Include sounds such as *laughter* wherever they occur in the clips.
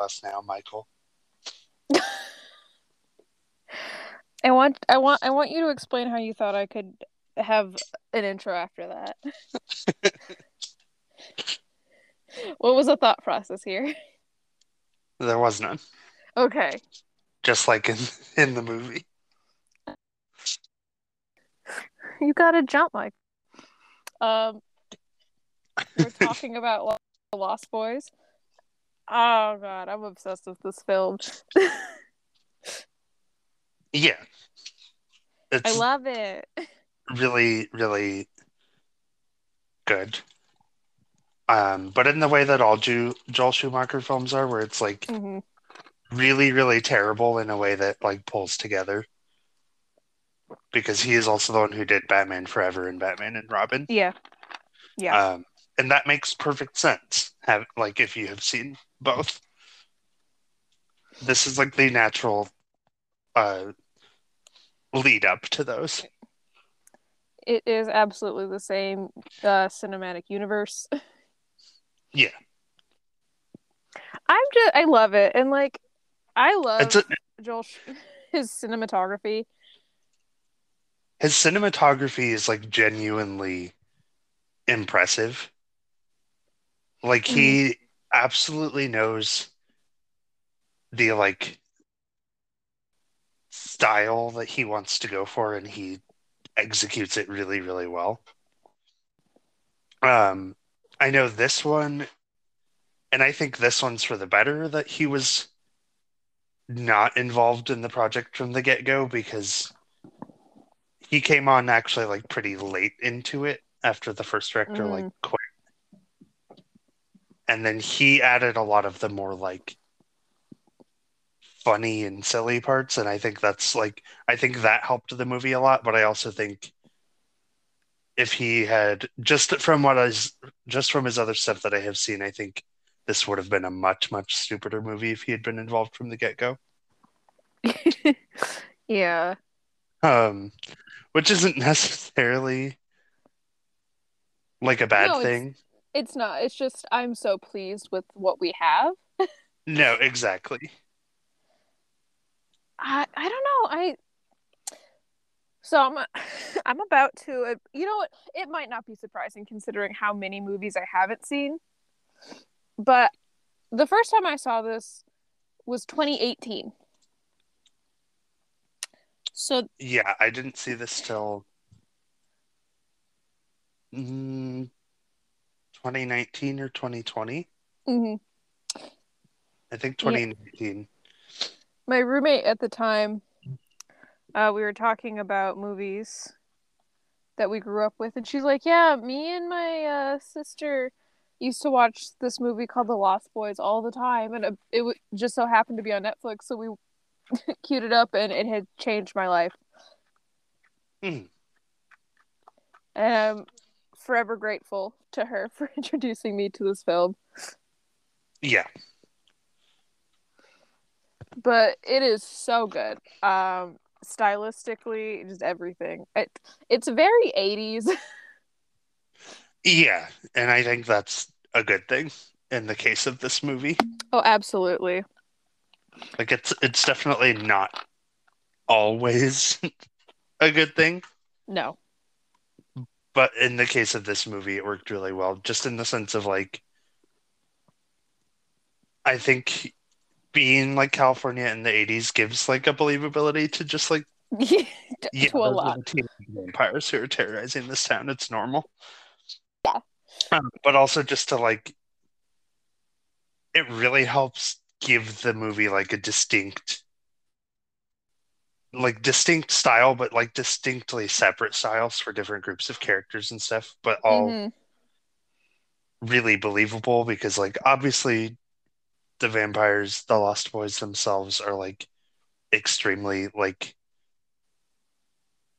Us now, Michael. I want I want I want you to explain how you thought I could have an intro after that. *laughs* what was the thought process here? There was none. Okay. Just like in in the movie. You gotta jump, Mike. Um, we're *laughs* talking about the Lost Boys. Oh god, I'm obsessed with this film. Yeah. I love it. really, really good. Um, but in the way that all Ju- Joel Schumacher films are, where it's like hmm really, really terrible in a way that like pulls together. Because he is also the one who did Batman Forever and Batman and Robin. Yeah. Yeah. Um, and that makes perfect sense. Have like if you have seen both. This is like the natural uh lead up to those. it is absolutely the same uh, cinematic universe. *laughs* Yeah. I'm just I love it, and like I love a, Joel *laughs* his cinematography. His cinematography is like genuinely impressive. Like he absolutely knows the like style that he wants to go for and he executes it really really well. Um I know this one and I think this one's for the better that he was not involved in the project from the get-go because he came on actually like pretty late into it after the first director like Mhm. quit and then he added a lot of the more like funny and silly parts and i think that's like i think that helped the movie a lot but i also think if he had just from what i just from his other stuff that i have seen i think this would have been a much much stupider movie if he had been involved from the get-go *laughs* yeah. um which isn't *laughs* necessarily like a bad No, it's- thing It's not. It's just I'm so pleased with what we have. *laughs* no exactly I I don't know. I so I'm *laughs* I'm about to uh, you know what? It might not be surprising considering how many movies I haven't seen. But the first time I saw this was 2018. So Yeah, I didn't see this till mm, 2019 or 2020. mhm. I think Yeah. 2019. my roommate at the time uh, we were talking about movies that we grew up with and she's like yeah me and my uh, sister used to watch this movie called the lost boys all the time and it, it w- just so happened to be on netflix so we *laughs* queued it up and it had changed my life. Mhm. and i'm forever grateful to her *laughs* for introducing me to this film. Yeah, but it is so good. Um stylistically just everything. It, it's very 80s *laughs* yeah, and I think that's a good thing in the case of this movie. oh absolutely Like it's it's definitely not always *laughs* a good thing, no but in the case of this movie, it worked really well. Just in the sense of like, I think being like California in the 80s gives like a believability to just like *laughs* to Yeah, a lot. vampires who are terrorizing this town. It's normal. Yeah. Um, but also just to like, it really helps give the movie like a distinct, like distinct style, but like distinctly separate styles for different groups of characters and stuff, but all Mhm. really believable because like obviously the vampires, the Lost Boys themselves are like extremely like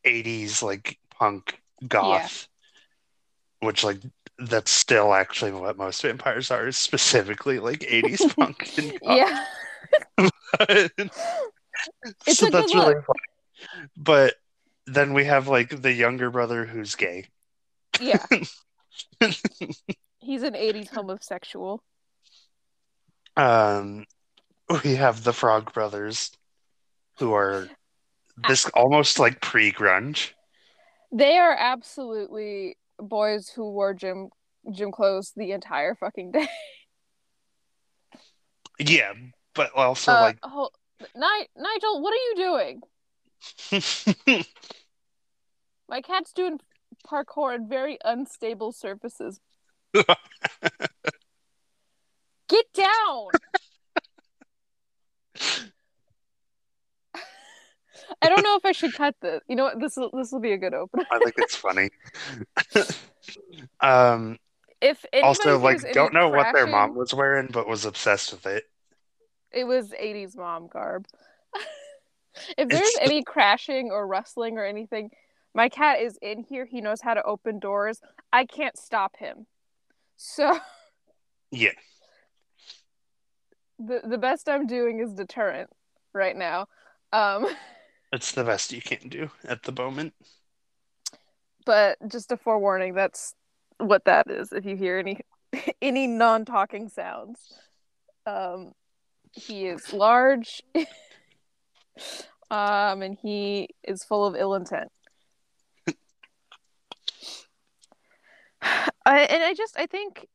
80s like punk goth which like that's still actually what most vampires are is specifically like 80s *laughs* punk. Yeah. It's so that's really look. fun. But then we have like the younger brother who's gay. Yeah. *laughs* He's an 80s homosexual. Um, we have the Frog Brothers, who are this almost like pre-grunge. They are absolutely boys who wore gym gym clothes the entire fucking day. *laughs* Yeah, but also Uh, like oh, Ni- Nigel, what are you doing? *laughs* My cat's doing parkour on very unstable surfaces. *laughs* Get down! I don't know if I should cut this. You know what? This will this will be a good opener. I think it's funny. *laughs* um, If also, like, don't know what their mom was wearing, but was obsessed with it. It was 80s mom garb. *laughs* if there's It's- any crashing or rustling or anything, my cat is in here. He knows how to open doors. I can't stop him. So *laughs* Yeah, the the best I'm doing is deterrent right now. Um, it's the best you can do at the moment. but just a forewarning, that's what that is. If you hear any *laughs* any non-talking sounds, um, he is large, *laughs* um, and he is full of ill intent. *sighs* I, and I just I think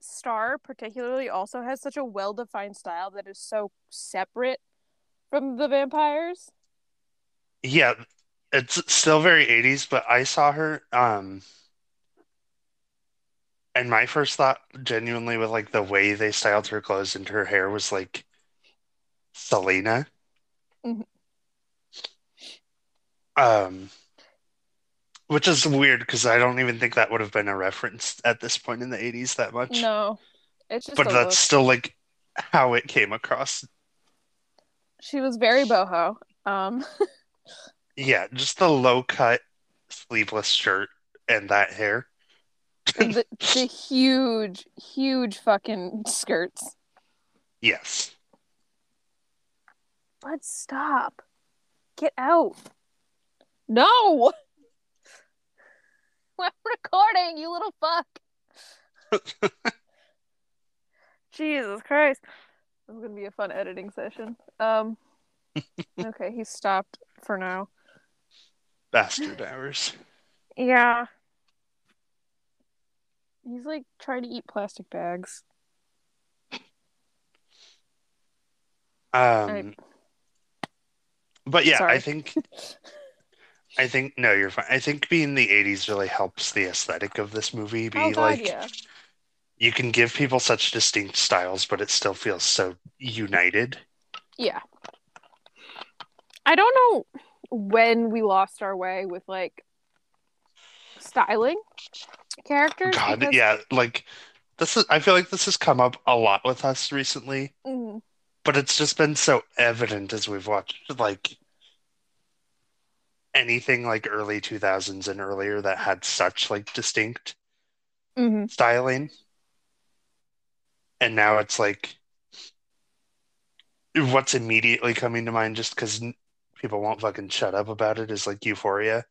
Star particularly also has such a well-defined style that is so separate from the vampires. Yeah, it's still very 80s, but I saw her um and my first thought genuinely with like the way they styled her clothes and her hair was like Selena. Mhm. Um which is weird because I don't even think that would have been a reference at this point in the 80s that much. No, it's just But that's look. still like how it came across. She was very boho. Um, *laughs* Yeah, just the low cut sleeveless shirt and that hair. the, *laughs* the huge, huge fucking skirts. Yes. But stop. Get out. No. *laughs* I'm recording, you little fuck. *laughs* Jesus Christ. This is gonna be a fun editing session. Um. okay, he stopped for now. Bastard hours. Yeah. He's like trying to eat plastic bags. Um, but yeah, Sorry. I think *laughs* I think no, you're fine. I think being in the 80s really helps the aesthetic of this movie be oh god, like yeah. you can give people such distinct styles, but it still feels so united. Yeah. I don't know when we lost our way with like styling characters. God, because- yeah, like this is I feel like this has come up a lot with us recently, Mhm. but it's just been so evident as we've watched like anything like early 2000s and earlier that had such like distinct Mhm. styling. And now it's like what's immediately coming to mind just because people won't fucking shut up about it is like Euphoria.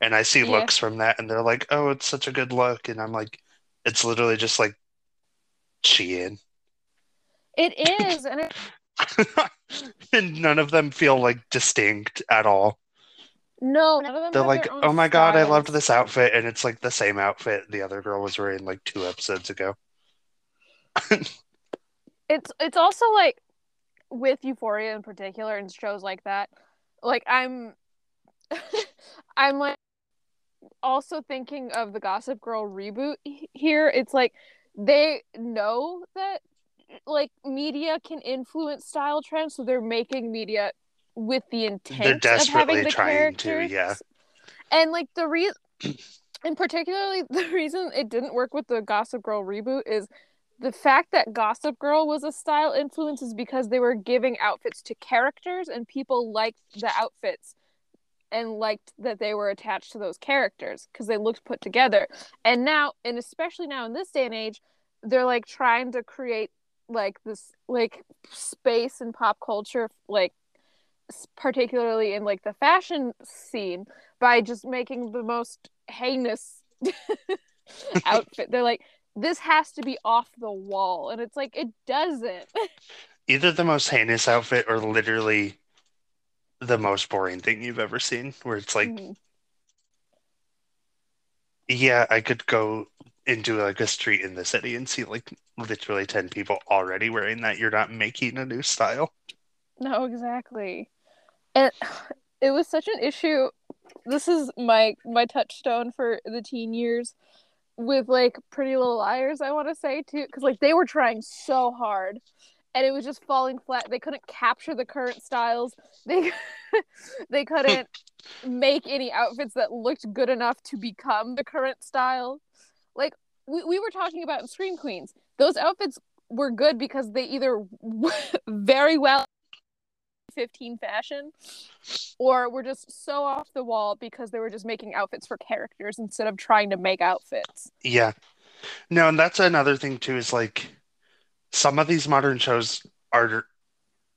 And I see Yeah. looks from that and they're like, oh, it's such a good look. And I'm like, it's literally just like Shein. It is, and it, *laughs* and none of them feel like distinct at all. no, none of them They're like, oh my God, I loved this outfit. And it's like the same outfit the other girl was wearing like two episodes ago. *laughs* It's it's also like with Euphoria in particular and shows like that. Like I'm, *laughs* I'm like also thinking of the Gossip Girl reboot here. It's like they know that like media can influence style trends, so they're making media with the intent of having desperately the trying to, characters. yeah. And like the reason, *clears throat* and particularly the reason it didn't work with the Gossip Girl reboot is the fact that Gossip Girl was a style influence is because they were giving outfits to characters and people liked the outfits and liked that they were attached to those characters because they looked put together. And now, and especially now in this day and age, they're like trying to create like this like space and pop culture like particularly in like the fashion scene by just making the most heinous *laughs* outfit. They're like, this has to be off the wall. And it's like, it doesn't. *laughs* Either the most heinous outfit or literally the most boring thing you've ever seen, where it's like, Mhm. yeah, I could go into like a street in the city and see like literally 10 people already wearing that. You're not making a new style. No, exactly. And *sighs* it was such an issue. This is my my touchstone for the teen years with like Pretty Little Liars, I want to say too, because like they were trying so hard, and it was just falling flat. They couldn't capture the current styles. *laughs* They they couldn't *laughs* make any outfits that looked good enough to become the current style. Like we, we were talking about in Scream Queens, those outfits were good because they either *laughs* very well 15 fashion or were just so off the wall because they were just making outfits for characters instead of trying to make outfits. Yeah. No, and that's another thing too, is like some of these modern shows are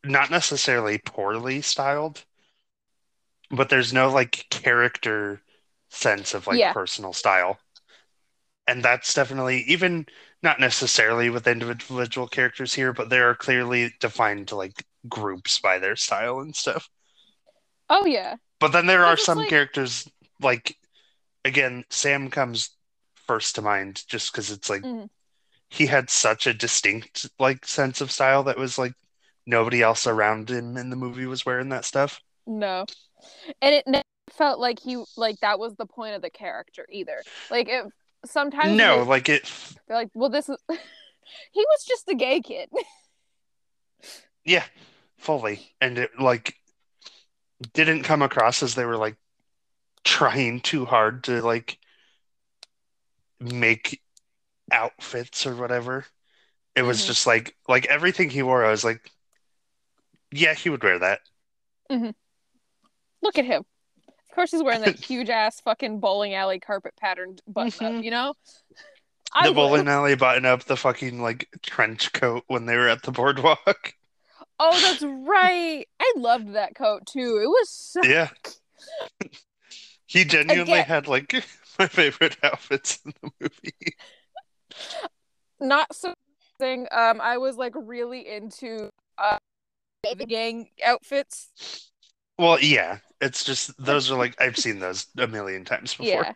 not necessarily poorly styled, but there's no like character sense of like Yeah. personal style. And that's definitely even not necessarily with individual characters here, but there are clearly defined like groups by their style and stuff. Oh yeah. But then there are some like- characters like again, Sam comes first to mind just because it's like Mhm. he had such a distinct like sense of style that was like nobody else around him in the movie was wearing that stuff. No. And it never felt like he like that was the point of the character either. Like it sometimes No, like it they're like, well this is *laughs* he was just a gay kid. *laughs* yeah, fully. And it like didn't come across as they were like trying too hard to like make outfits or whatever. It was Mhm. just like like everything he wore, I was like, yeah, he would wear that. Mm-hmm. Look at him. Of course he's wearing that *laughs* huge ass fucking bowling alley carpet patterned button up, you know? the bowling alley button up the fucking like trench coat when they were at the boardwalk. *laughs* Oh, that's right. I loved that coat too. It was so Yeah. *laughs* He genuinely Again- had like *laughs* my favorite outfits in the movie. not so thing. Um, I was like really into uh the gang outfits. Well, yeah, it's just those are like I've *laughs* seen those a million times before. Yeah,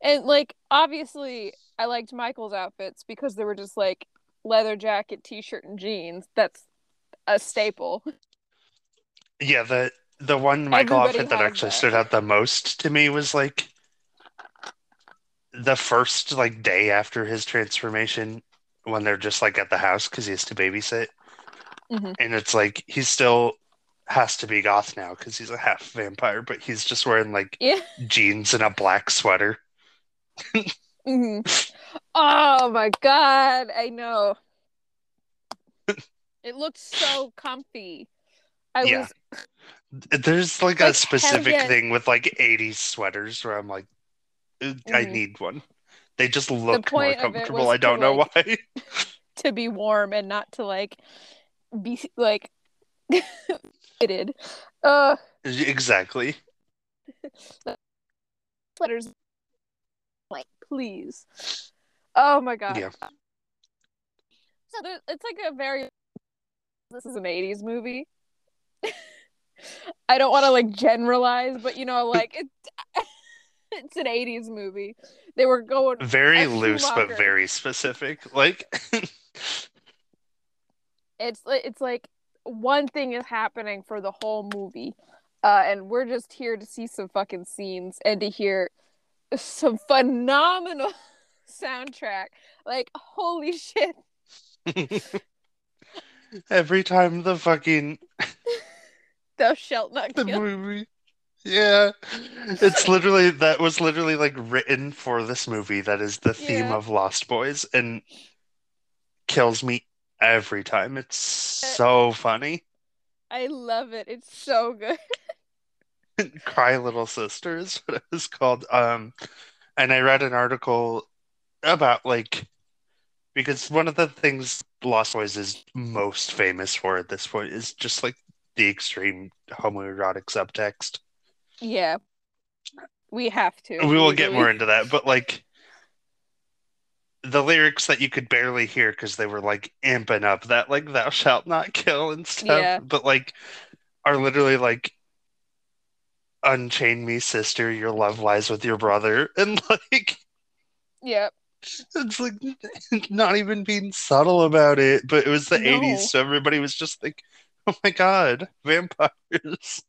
and like obviously I liked Michael's outfits because they were just like leather jacket, t-shirt, and jeans. That's a staple. Yeah, the the one Michael Everybody outfit that actually that. stood out the most to me was like the first like day after his transformation when they're just like at the house because he has to babysit. Mhm. And it's like he still has to be goth now because he's a half vampire, but he's just wearing like Yeah. jeans and a black sweater. *laughs* hmm Oh my god, I know. It looked so comfy. I Yeah. was There's like a Like, specific yeah. thing with like 80s sweaters where I'm like, "Uh, I Mhm. need one. They just look more point of it comfortable. I don't to, know like- why. *laughs* to be warm and not to like be like *laughs* fitted. Uh Exactly. sweaters like please. Oh my god. Yeah. So it's like a very this is an 80s movie. *laughs* I don't want to like generalize, but you know, like it, *laughs* it's an 80s movie. They were going Very loose, but very specific. Like, *laughs* it's it's like one thing is happening for the whole movie uh and we're just here to see some fucking scenes and to hear some phenomenal soundtrack like holy shit every time the fucking *laughs* thou shalt not the kill movie. Yeah. It's literally that was literally like written for this movie. That is the theme Yeah. of Lost Boys and kills me every time. It's so funny. i love it it's so good *laughs* Cry Little Sister is *laughs* what it was called. Um, and I read an article about like because one of the things Lost Boys is most famous for at this point is just like the extreme homoerotic subtext. yeah we have to We will get more into that, but like the lyrics that you could barely hear because they were like amping up that like thou shalt not kill and stuff, Yeah. but like are literally like unchain me, sister, your love lies with your brother. *laughs* And like Yep. It's like *laughs* not even being subtle about it, but it was the No. 80s, so everybody was just like, oh my god, vampires.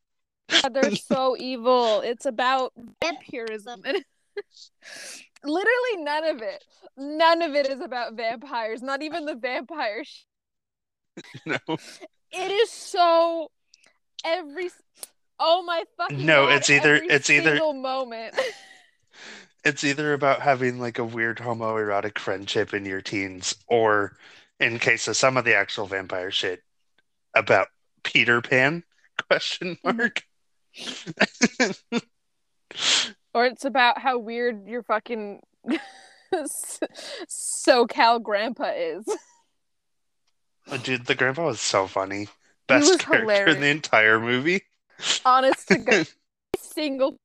God, they're *laughs* so evil. It's about vampirism. And *laughs* literally none of it. None of it is about vampires. Not even the vampire sh- No. It is so every Oh my fucking No, God, it's either- it's either- moment. It's either about having like a weird homoerotic friendship in your teens, or in case of some of the actual vampire shit, about Peter Pan? *laughs* Question Mhm. mark. or it's about how weird your fucking *laughs* SoCal grandpa is. Oh, Dude, the grandpa was so funny. Best character hilarious. in the entire movie. Honest to God, *laughs* single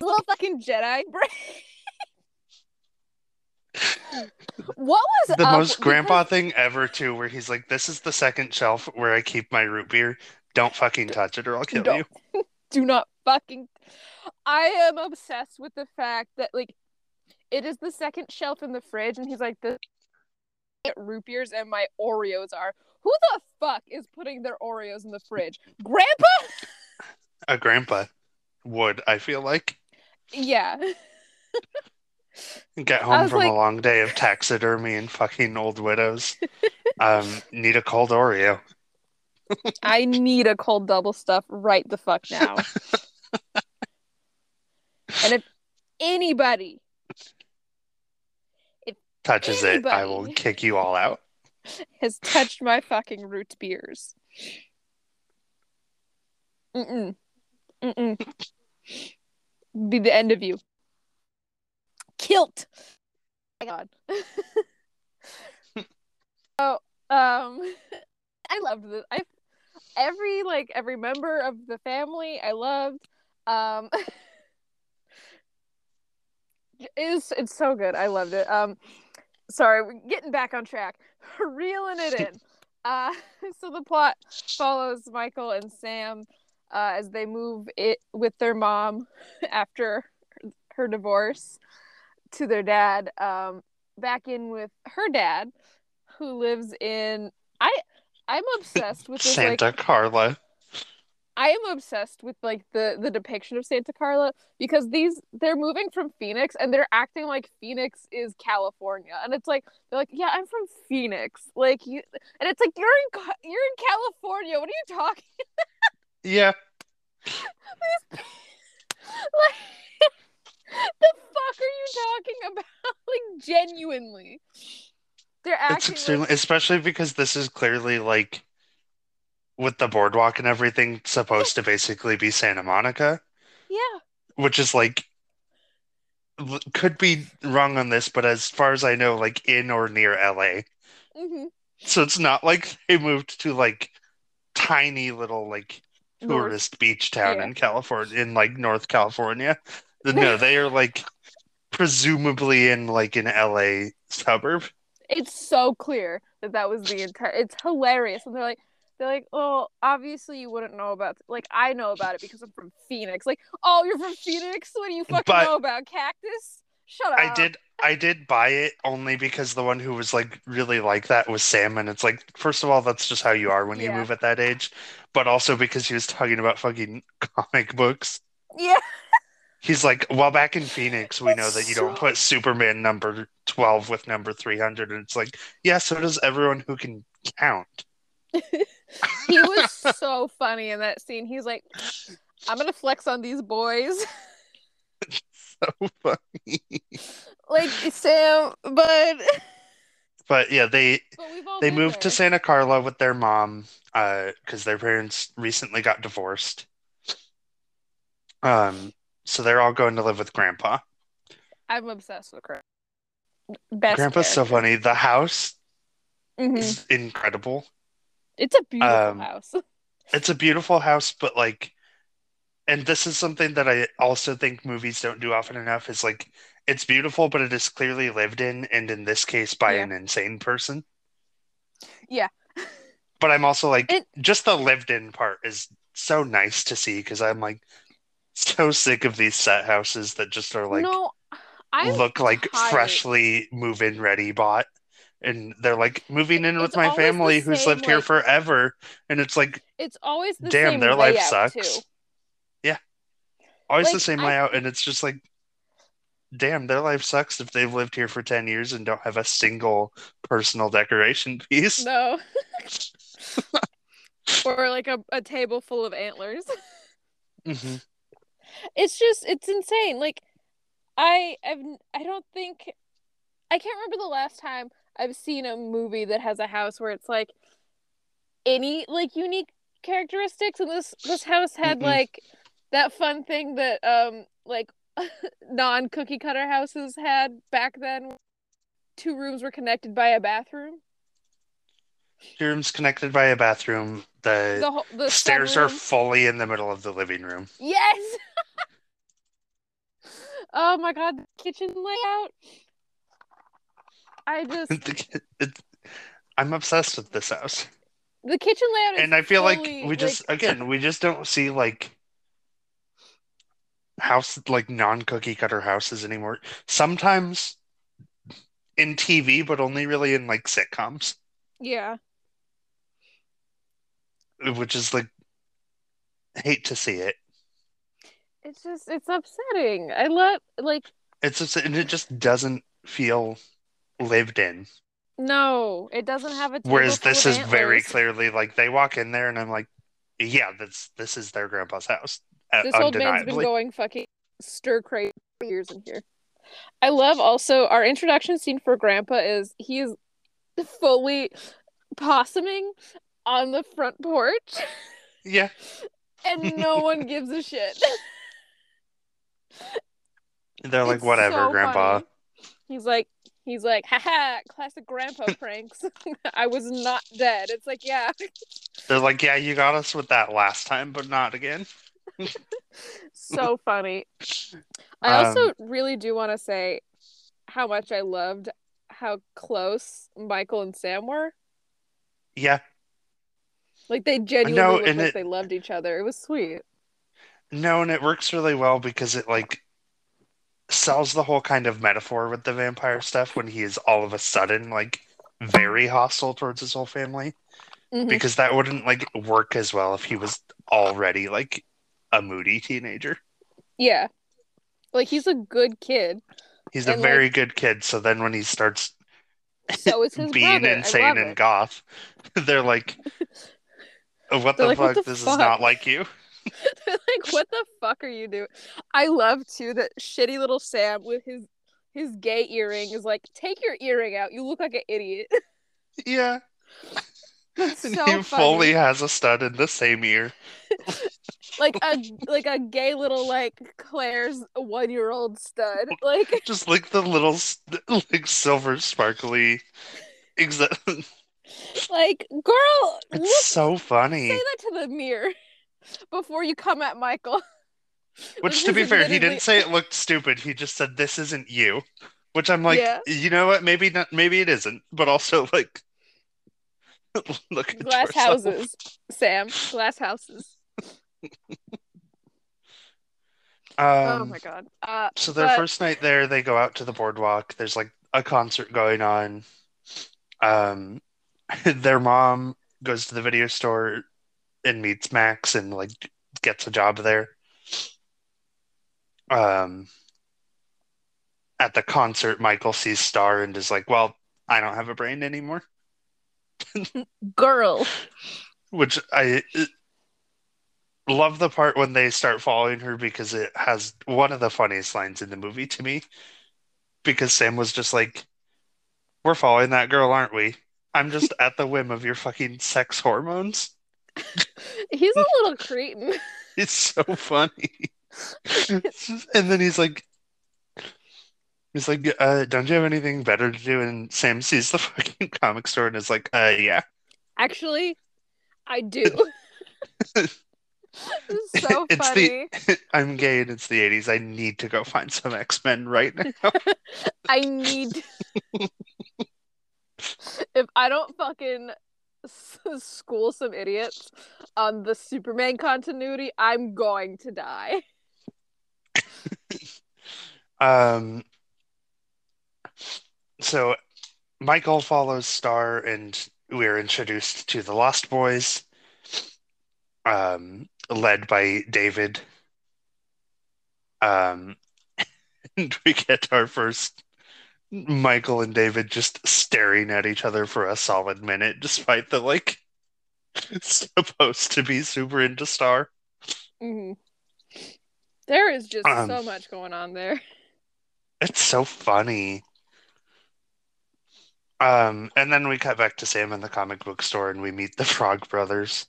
little fucking Jedi brain. what was the most grandpa because- thing ever too where he's like this is the second shelf where i keep my root beer don't fucking touch it or i'll kill Don't. you *laughs* do not fucking I am obsessed with the fact that like it is the second shelf in the fridge and he's like the root beers and my Oreos are. Who the fuck is putting their Oreos in the fridge? Grandpa? a grandpa would i feel like Yeah. *laughs* get home from like- a long day of taxidermy and fucking old widows um *laughs* need a cold oreo I need a cold double stuff right the fuck now. *laughs* and if anybody if touches it i will kick you all out has touched my fucking root beers. Mm-mm. Mm-mm. Be the end of you. Kilt. Oh my god. *laughs* oh, um *laughs* I loved this. I every like every member of the family I loved. Um *laughs* it's it's so good. I loved it. Um sorry, we're getting back on track. Reeling it in. Uh so the plot follows Michael and Sam uh, as they move it with their mom *laughs* after her divorce to their dad um, back in with her dad who lives in I I'm obsessed with this like santa carla. I am obsessed with like the the depiction of Santa Carla because these they're moving from Phoenix and they're acting like Phoenix is California. And it's like they're like yeah I'm from Phoenix. Like you and it's like you're in you're in California. What are you talking *laughs* yeah. *laughs* Like the fuck are you talking about? *laughs* Like genuinely. They're it's acting extremely like, especially because this is clearly like with the boardwalk and everything supposed to basically be santa monica. Yeah. Which is like could be wrong on this, but as far as I know, like in or near LA. hmm So it's not like they moved to like tiny little like North. tourist beach town Yeah. in California in like North California. *laughs* No, *laughs* they are like presumably in like an LA suburb. it's so clear that that was the entire it's hilarious and they're like they're like well obviously you wouldn't know about like i know about it because i'm from phoenix like oh you're from phoenix what do you fucking But- know about cactus shut up I did I did buy it only because the one who was like really like that was Sam and it's like first of all that's just how you are when you move at that age, but also because he was talking about fucking *laughs* comic books. yeah *laughs* He's like, well, back in Phoenix, we know that you don't put Superman number 12 with number 300. And it's like, yeah, so does everyone who can count. *laughs* he was so funny in that scene he's like i'm gonna flex on these boys So funny. like sam but *laughs* But yeah, they but they been moved to. Santa Carla with their mom uh because their parents recently got divorced. Um, so they're all going to live with Grandpa. i'm obsessed with grandpa best Grandpa's so funny. The house Mhm. is incredible. it's a beautiful Um, house *laughs* It's a beautiful house, but like and this is something that I also think movies don't do often enough is like it's beautiful, but it is clearly lived in, and in this case by Yeah. an insane person. Yeah. *laughs* But I'm also like, It- just the lived in part is so nice to see because I'm like so sick of these set houses that just are like no, I'm look like tired. freshly move in ready bought. And they're like moving in with my family who's lived here forever. And it's like It's always the Damn, same their life sucks. too. Always the same I- layout. And it's just like, damn, their life sucks if they've lived here for 10 years and don't have a single personal decoration *laughs* piece. No. *laughs* or like a, a table full of antlers. Mhm. It's just it's insane. Like I I've I don't think I can't remember the last time I've seen a movie that has a house where it's like any like unique characteristics and this this house had Mm-mm. like that fun thing that um like *laughs* non cookie cutter houses had back then two rooms were connected by a bathroom Rooms connected by a bathroom. The, the whole the stairs are fully in the middle of the living room. Yes. *laughs* oh my god, the kitchen layout. I just *laughs* I'm obsessed with this house. the kitchen layout is and I feel like we just again we just don't see like house like non cookie cutter houses anymore. Sometimes in TV, but only really in like sitcoms, yeah. which is like hate to see it. It's just it's upsetting. I love like It's just and it just doesn't feel lived in. no, it doesn't have a Whereas this is very clearly like they walk in there and I'm like, yeah, this this is their grandpa's house. Uh, This old man's been going fucking stir crazy for years in here. I love also our introduction scene for Grandpa is he is fully possuming on the front porch Yeah. *laughs* and no *laughs* one gives a shit. They're like, It's whatever, so grandpa. funny. He's like he's like, haha, classic grandpa *laughs* pranks. I was not dead. It's like, yeah. They're like, yeah, you got us with that last time, but not again. *laughs* so funny. I Um, also really do want to say how much I loved how close Michael and Sam were. Yeah. Like they genuinely know, looked like it- they loved each other. It was sweet. No, and it works really well because it like sells the whole kind of metaphor with the vampire stuff when he is all of a sudden like very hostile towards his whole family. Mhm. Because that wouldn't like work as well if he was already like a moody teenager. Yeah. Like he's a good kid. He's a very good kid, so then when he starts So is his being brother. Insane and it. goth, *laughs* they're like, what They're the like, "What fuck? the this is not like you. *laughs* They're like, what the fuck are you doing? I love too that shitty little Sam with his his gay earring is like, take your earring out. You look like an idiot. *laughs* Yeah. That's And so he funny. fully has a stud in the same ear. *laughs* like a like a gay little like Claire's one year old stud. *laughs* Like *laughs* Just like the little like silver sparkly exa- like girl, look, It's so funny. say that to the mirror before you come at Michael. Which to be fair, he didn't say it looked stupid. He just said this isn't you. Which I'm like, Yeah. you know what? Maybe not maybe it isn't, but also like *laughs* look at Glass yourself. houses, Sam. Glass houses. oh Um, my god. Uh, So their but- first night there, they go out to the boardwalk. There's like a concert going on. Um, *laughs* their mom goes to the video store and meets Max and like gets a job there. Um, at the concert, Michael sees Star and is like, "Well, I don't have a brain anymore," girl. which I love the part when they start following her because it has one of the funniest lines in the movie to me. Because Sam was just like, We're following that girl, aren't we? I'm just *laughs* at the whim of your fucking sex hormones. He's a little cretin. *laughs* It's so funny. *laughs* and then he's like, He's like, uh, don't you have anything better to do? And Sam sees the *laughs* fucking comic store and is like, uh, yeah. Actually, I do. *laughs* *laughs* This is so It's funny. the I'm gay and it's the 80s. I need to go find some X-Men right now. I need. if I don't fucking school some idiots on the Superman continuity, I'm going to die. Um so Michael follows Star and we're introduced to the Lost Boys. Um led by David. Um *laughs* and we get our first Michael and David just staring at each other for a solid minute, despite the like *laughs* supposed to be super into Star. Mhm. There is just Um, so much going on there. It's so funny. Um, and then we cut back to Sam in the comic book store and we meet the *laughs* Frog Brothers.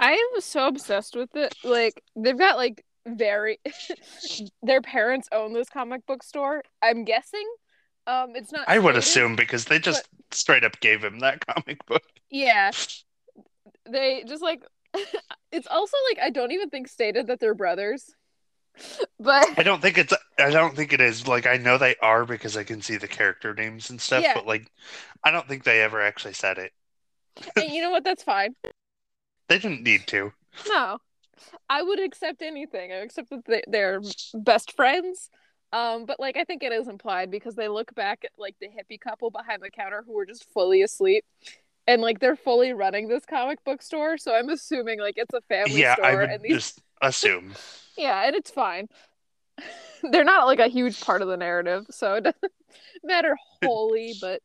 I was so obsessed with it. Like they've got like very *laughs* their parents own this comic book store. I'm guessing. Um it's not I would stated. assume because they just straight up gave him that *laughs* comic book. Yeah. They just like it's also like I don't even think stated that they're brothers. *laughs* But I don't think it's I don't think it is like I know they are because I can see the character names and stuff, Yeah. but like I don't think they ever actually said it. *laughs* and you know what? That's fine. They didn't need to. No. I would accept anything. I accept that they- they're best friends. Um, but like I think it is implied because they look back at like the hippie couple behind the counter who were just fully asleep. And like they're fully running this comic book store, so I'm assuming like it's a family yeah, store and these just assume. *laughs* Yeah, and it's fine. *laughs* They're not like a huge part of the narrative, so it doesn't *laughs* matter wholly, but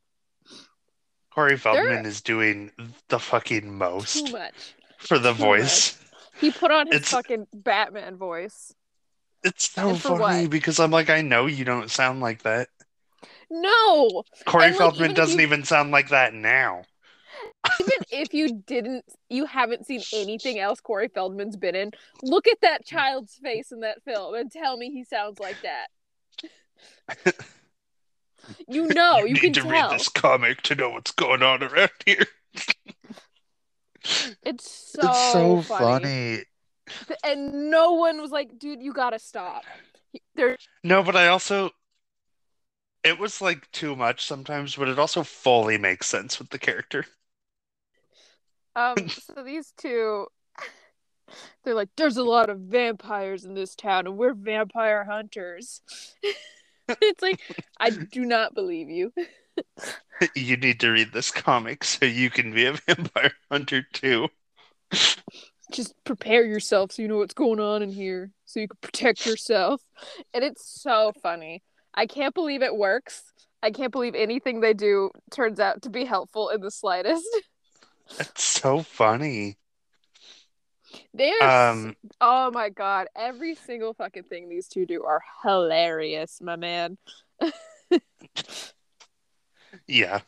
Corey Feldman is doing the fucking most too much. for the Too voice. He put on his It's- fucking Batman voice. It's so funny what? because I'm like, I know you don't sound like that. No, Corey And, like, Feldman even doesn't you- even sound like that now. Even if you didn't, you haven't seen anything else Corey Feldman's been in. Look at that child's face in that film and tell me he sounds like that. *laughs* You know, you, need can to tell. read this comic to know what's going on around here. It's so, it's so funny. funny. and no one was like, "Dude, you gotta stop." He- There, No, but I also it was like too much sometimes, but it also fully makes sense with the character. Um, *laughs* so these two, *laughs* they're like, there's a lot of vampires in this town, and we're vampire hunters. *laughs* it's like, I do not believe you. You need to read this comic so you can be a vampire hunter too. Just prepare yourself so you know what's going on in here, so you can protect yourself. And it's so funny. I can't believe it works. I can't believe anything they do turns out to be helpful in the slightest. It's so funny. They are Um Oh my god, every single fucking thing these two do are hilarious, my man. yeah.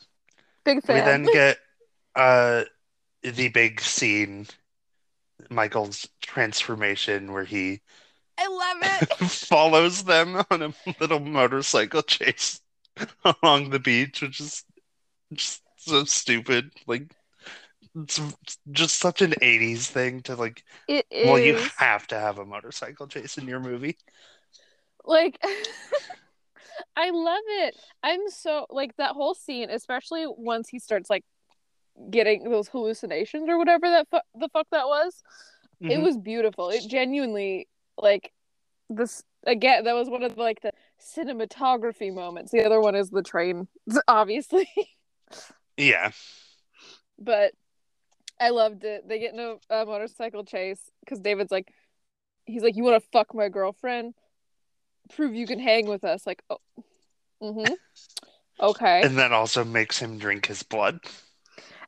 Big fan. We then get uh the big scene, Michael's transformation where he I love it. *laughs* follows them on a little motorcycle chase *laughs* along the beach, which is just so stupid. Like it's just such an 80s thing to like It is well you have to have a motorcycle chase in your movie. like *laughs* I love it. I'm so like that whole scene, especially once he starts like getting those hallucinations or whatever that fu- the fuck that was. It Mhm. was beautiful. It genuinely like this again. That was one of the, like the cinematography moments. The other one is the train, *laughs* obviously. Yeah. but I loved it. They get in a, a motorcycle chase because David's like, he's like, "You want to fuck my girlfriend? Prove you can hang with us." Like, oh, mm-hmm. Okay. And that also makes him drink his blood.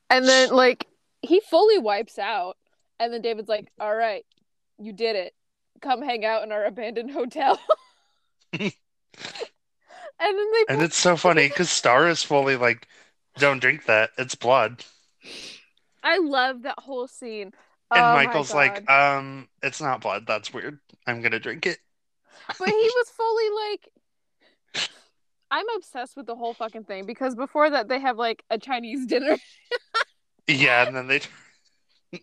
And then like he fully wipes out, and then David's like, "All right, you did it. Come hang out in our abandoned hotel." *laughs* and then they And it's so funny because Star is fully like, don't drink that. It's blood. I love that whole scene. And Oh Michael's like, um, it's not blood. That's weird. I'm gonna drink it. but he *laughs* was fully like I'm obsessed with the whole fucking thing because before that they have like a Chinese dinner. Yeah, and then they *laughs*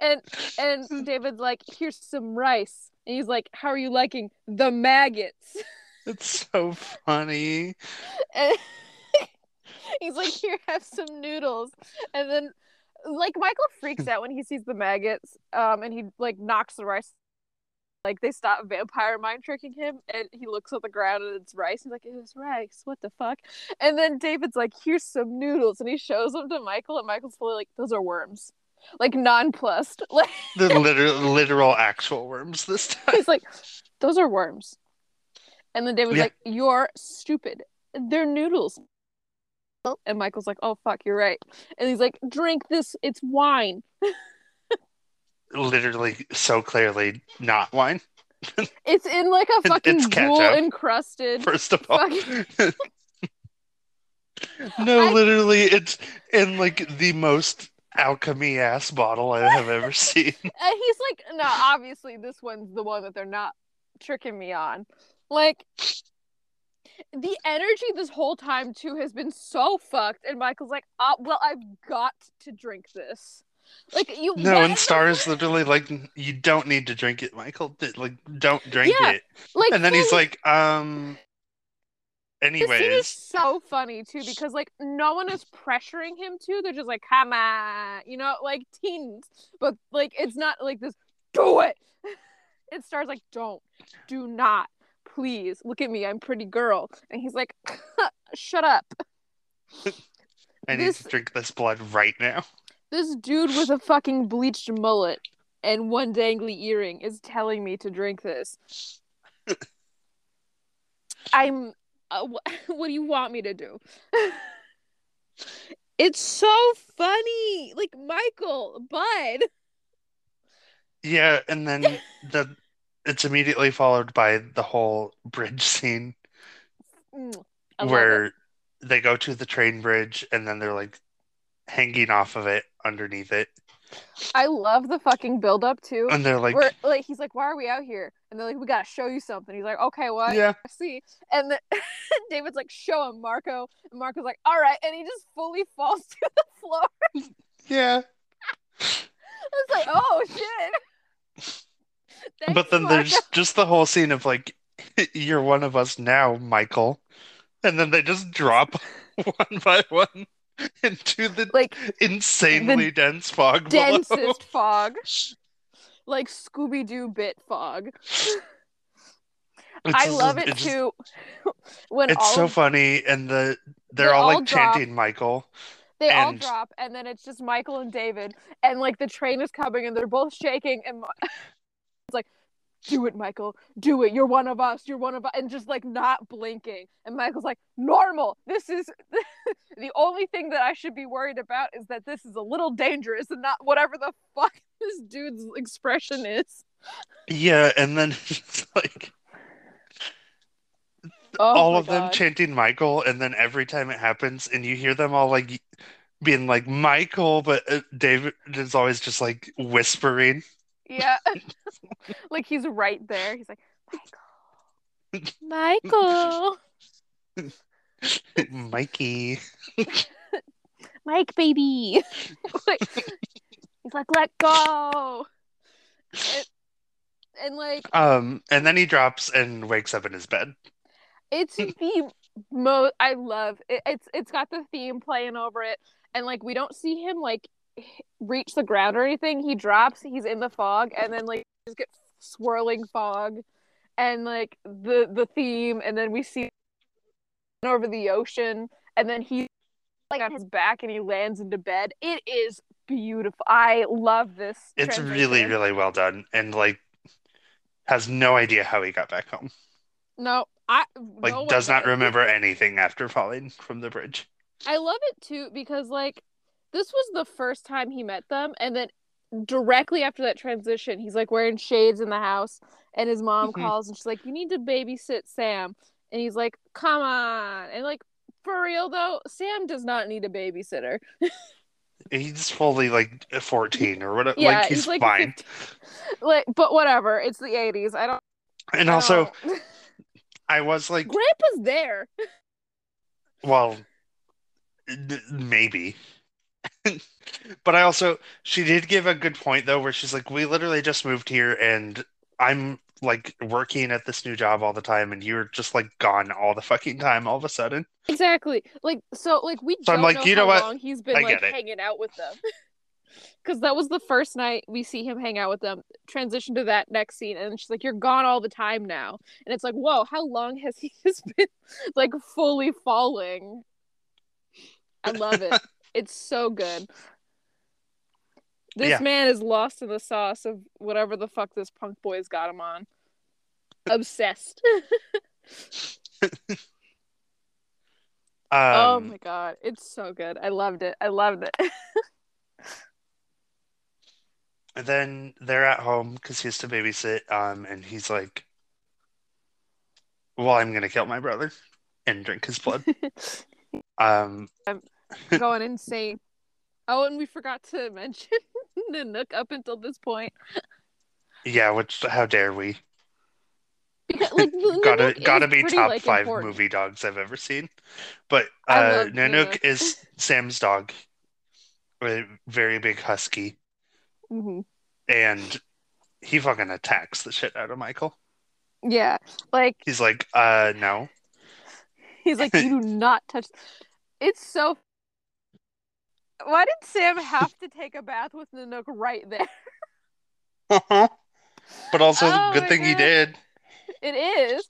and and David's like, here's some rice. And he's like, How are you liking the maggots? It's so funny. *laughs* And he's like, Here, have some noodles. And then like Michael freaks *laughs* out when he sees the maggots. Um, and he like knocks the rice. Like they stop vampire mind tricking him and he looks at the ground and it's rice. He's like it was rice. What the fuck? And then david's like here's some noodles and he shows them to michael and michael's fully like those are worms. Like nonplussed. *laughs* Like The literal, literal actual worms this time. he's like those are worms. And then david's Yeah. like you're stupid. They're noodles Oh, and michael's like oh fuck you're right and he's like drink this it's wine Literally, so clearly not wine. it's in like a *laughs* fucking jewel encrusted First of all, fucking *laughs* no, I- literally, it's in like the most alchemy ass bottle I have ever seen. *laughs* And he's like, no, obviously this one's the one that they're not tricking me on. Like the energy this whole time too has been so fucked, and Michael's like, uh, well, I've got to drink this. Like you No, and the- Star is literally like, you don't need to drink it, Michael. Like, don't drink Yeah, it. like And then he's like, um. This scene is so funny too because like no one is pressuring him to. They're just like, come on, you know, like teens. But like it's not like this. Do it. *laughs* It starts like, don't, do not, please look at me. I'm pretty girl, and he's like, *laughs* shut up. I need this- to drink this blood right now. This dude with a fucking bleached mullet and one dangly earring is telling me to drink this. *laughs* I'm. Uh, wh- *laughs* what do you want me to do? it's so funny. Like, Michael, bud. Yeah, and then the it's immediately followed by the whole bridge scene Mm, I it. where they go to the train bridge and then they're like hanging off of it underneath it. I love the fucking build up too. And they're like, like he's like, "Why are we out here?" And they're like, "We gotta show you something." He's like, "Okay, what?" yeah, see. And then *laughs* David's like, "Show him, Marco." And Marco's like, "All right," and he just fully falls *laughs* to the floor. yeah. *laughs* It's like, oh shit. Thanks, But then there's just the whole scene of like, *laughs* you're one of us now, Michael. And then they just drop *laughs* one by one into the like insanely dense fog below. densest fog, *laughs* like Scooby Doo bit fog. It's I just- love it too. when It's so of- funny, and the they're They all all like drop. chanting Michael. they all drop, and then it's just Michael and David, and like the train is coming, and they're both shaking, and like. Do it, Michael. Do it. You're one of us. You're one of us. And just like not blinking. And Michael's like, normal. This is *laughs* the only thing that I should be worried about is that this is a little dangerous and not whatever the fuck *laughs* this dude's expression is. Yeah, and then *laughs* it's like Oh all of them chanting Michael, and then every time it happens, and you hear them all like being like Michael, but uh, David is always just like whispering. Yeah. *laughs* *laughs* like he's right there. He's like, Michael. Michael. *laughs* Mikey. Mike, baby. Like, he's like, let go. And, and like, Um, and then he drops and wakes up in his bed. it's the most I love it. It's it's got the theme playing over it, and like we don't see him like h- reach the ground or anything. He drops. He's in the fog, and then like just get swirling fog, and like the the theme, and then we see over the ocean, and then he like on his back, and he lands into bed. It is beautiful. I love this. It's really, really well done, and like has no idea how he got back home. no. I Like, no does not remember anything after falling from the bridge. I love it too because like this was the first time he met them and then directly after that transition he's like wearing shades in the house and his mom Mhm. calls and she's like you need to babysit Sam and he's like come on and like for real though Sam does not need a babysitter *laughs* He's fully like 14 or whatever. yeah like he's, like fine. 15 like but whatever it's the 80s I don't And I also, don't- I was like, *laughs* Grandpa's there well, maybe. *laughs* but I also she did give a good point though, where she's like, "We literally just moved here, and I'm like working at this new job all the time, and you're just like gone all the fucking time all of a sudden." Exactly. Like so like we So I'm like, know you know what? long he's been I like hanging out with them. *laughs* Cause that was the first night we see him hang out with them. Transition to that next scene, and she's like, "You're gone all the time now," and it's like, "Whoa, how long has *laughs* he just been like fully falling?" I love it. It's so good. This Yeah. man is lost in the sauce of whatever the fuck this punk boy's got him on. *laughs* Obsessed. *laughs* oh Um, my god, it's so good. I loved it. I loved it. *laughs* and then they're at home because he has to babysit. Um, and he's like, "Well, I'm gonna kill my brother and drink his blood." Um, Going insane. Oh, and we forgot to mention *laughs* Nanook up until this point. yeah, which how dare we? Because, like, *laughs* gotta gotta be pretty, top like, five important. movie dogs I've ever seen. But uh, Nanook Nanook. is *laughs* Sam's dog, a very big husky, Mhm. and he fucking attacks the shit out of Michael. Yeah, like He's like, uh, no. he's like, you do not touch. It's so. Why did Sam *laughs* have to take a bath with Nanook right there? Uh-huh. but also, Oh good thing he did. It is.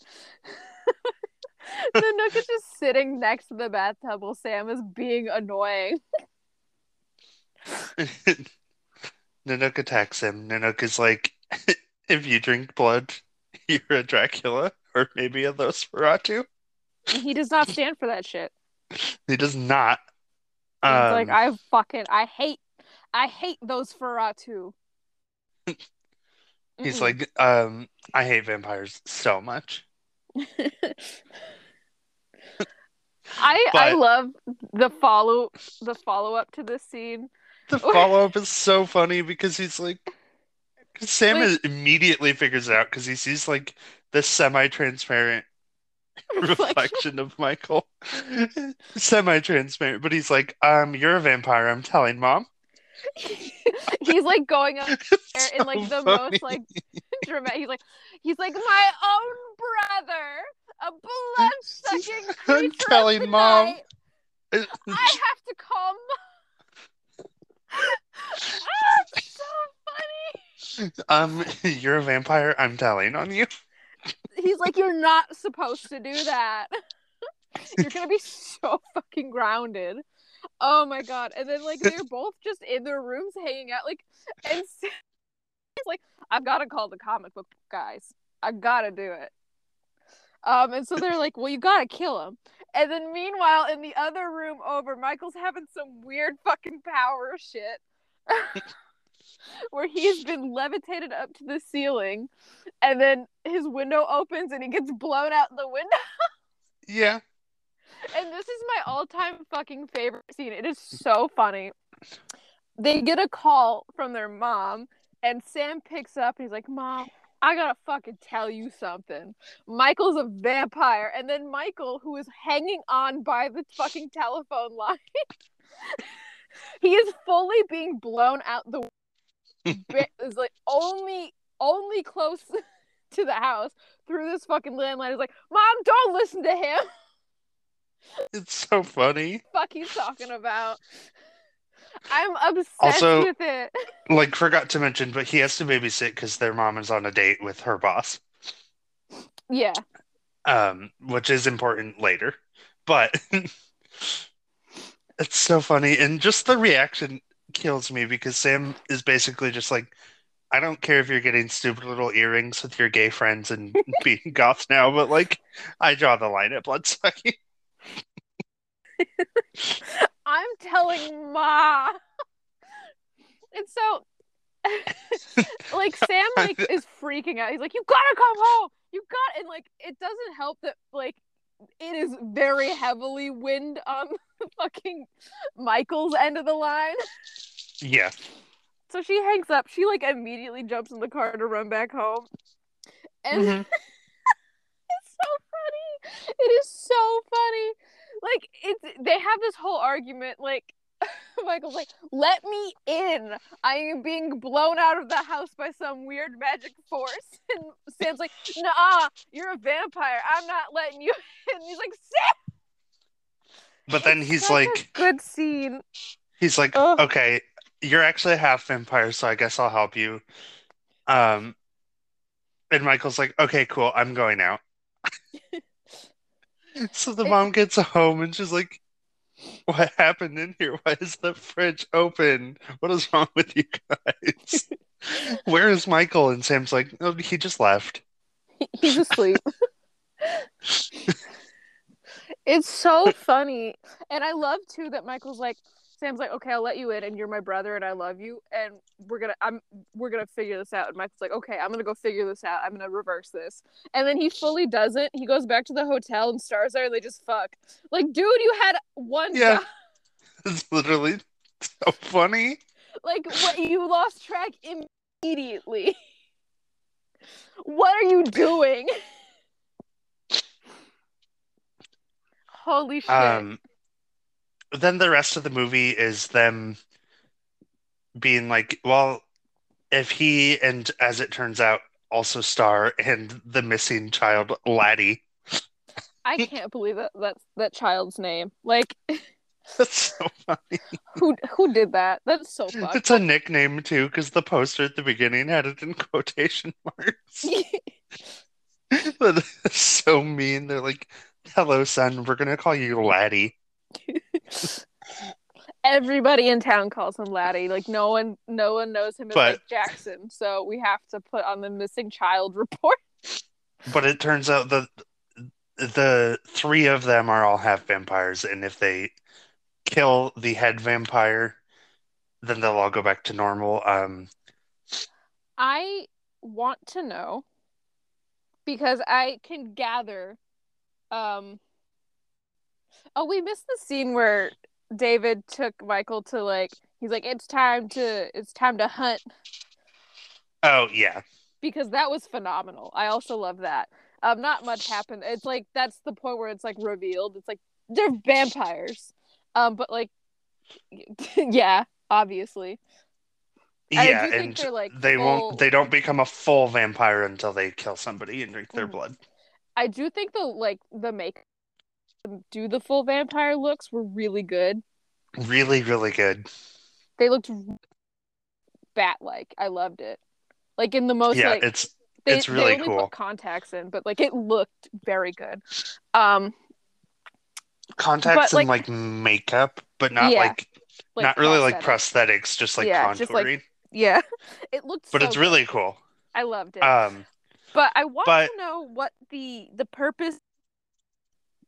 *laughs* Nanook is just sitting next to the bathtub while Sam is being annoying. *laughs* Nanook attacks him. Nanook is like, if you drink blood, you're a Dracula, or maybe a Nosferatu. He does not stand for that shit. He does not. He's Um, like, I fucking, I hate, I hate those Ferratu. He's Mm-mm. like, um, I hate vampires so much. I *laughs* I love the follow the follow up to this scene. The *laughs* follow up is so funny because he's like Sam is, immediately figures it out because he sees like the semi-transparent *laughs* reflection of Michael, semi-transparent. But he's like, um, you're a vampire. I'm telling mom. *laughs* he's like going up *laughs* there in like the funny. most like dramatic. He's like he's like my own brother, a blood sucking I'm telling mom. I have to call mom. ah, so funny. um, you're a vampire. I'm telling on you. He's like, you're not supposed to do that. *laughs* you're gonna be so fucking grounded. Oh my god! And then like they're both just in their rooms hanging out, like, and *laughs* is like, I've got to call the comic book guys. I gotta do it. Um, and so they're like, well, you gotta kill him. And then meanwhile, in the other room over, Michael's having some weird fucking power shit. *laughs* *laughs* Where he's been levitated up to the ceiling, and then his window opens and he gets blown out the window. *laughs* Yeah. And this is my all-time fucking favorite scene. It is so funny. They get a call from their mom, and Sam picks up. And he's like, "Mom, I gotta fucking tell you something. Michael's a vampire." And then Michael, who is hanging on by the fucking telephone line, *laughs* he is fully being blown out the. Is like only only close *laughs* to the house through this fucking landline. Is like, "Mom, don't listen to him." *laughs* It's so funny. fuck he's talking about. I'm obsessed Also- with it. *laughs* Like, forgot to mention, but he has to babysit because their mom is on a date with her boss. Yeah. um, which is important later. But it's so funny, and just the reaction kills me because Sam is basically just like, I don't care if you're getting stupid little earrings with your gay friends and *laughs* being goth now, but like, I draw the line at bloodsucking. *laughs* I'm telling Ma. And so *laughs* like Sam like is freaking out. He's like, You gotta come home. You got and like it doesn't help that like it is very heavily wind on *laughs* fucking Michael's end of the line. Yeah, So she hangs up. She like immediately jumps in the car to run back home. And Mhm. *laughs* it's so funny. It is so funny. Like it's they have this whole argument like *laughs* Michael's like, "Let me in! I am being blown out of the house by some weird magic force." And Sam's like, "Nah, you're a vampire. I'm not letting you in." He's like, "Sam." But then he's a like, "Good scene." he's like, okay, you're actually a half vampire, so I guess I'll help you. Um, and Michael's like, okay, cool, I'm going out. *laughs* So the mom gets home and she's like, what happened in here? Why is the fridge open? What is wrong with you guys? *laughs* Where is Michael? And Sam's like, oh, he just left. He's asleep. *laughs* it's so funny. And I love too that Michael's like Sam's like, okay, I'll let you in and you're my brother and I love you and we're gonna I'm we're gonna figure this out. And Michael's like, okay, I'm gonna go figure this out. I'm gonna reverse this. And then he fully doesn't. He goes back to the hotel and stars there and they just fuck. Like, dude, you had one Yeah. *laughs* It's literally so funny. Like what you lost track immediately. *laughs* what are you doing? Holy shit. Um, then the rest of the movie is them being like, well, if he and as it turns out also star and the missing child Laddie. I *laughs* can't believe that that's that child's name. Like *laughs* That's so funny. who who did that? That's so fucked. It's a nickname too, because the poster at the beginning had it in *laughs* quotation marks. But it's so mean. They're like, "Hello, son. We're gonna call you Laddie." *laughs* Everybody in town calls him Laddie. Like no one no one knows him as But- Jackson. So we have to put on the missing child *laughs* report. But it turns out that the three of them are all half vampires, and if they kill the head vampire, then they'll all go back to normal. Um, I want to know because I can gather um Oh, we missed the scene where David took Michael to like he's like it's time to it's time to hunt oh yeah, because that was phenomenal. I also love that. Um not much happened. It's like that's the point where it's like revealed. It's like they're vampires. Um but like *laughs* yeah, obviously. Yeah, and like, they full- won't. They don't become a full vampire until they kill somebody and drink their Mhm. blood. I do think the like the make do the full vampire looks were really good. Really, really good. They looked bat like. I loved it. Like in the most yeah, like it's they, it's really they only cool. put contacts in, but like it looked very good. Um contacts but, and like makeup, but not Yeah, like, like not really like prosthetics, just like Yeah, contouring. just, like, Yeah. *laughs* It looked but so it's good. really cool. I loved it. Um, but I want but- to know what the the purpose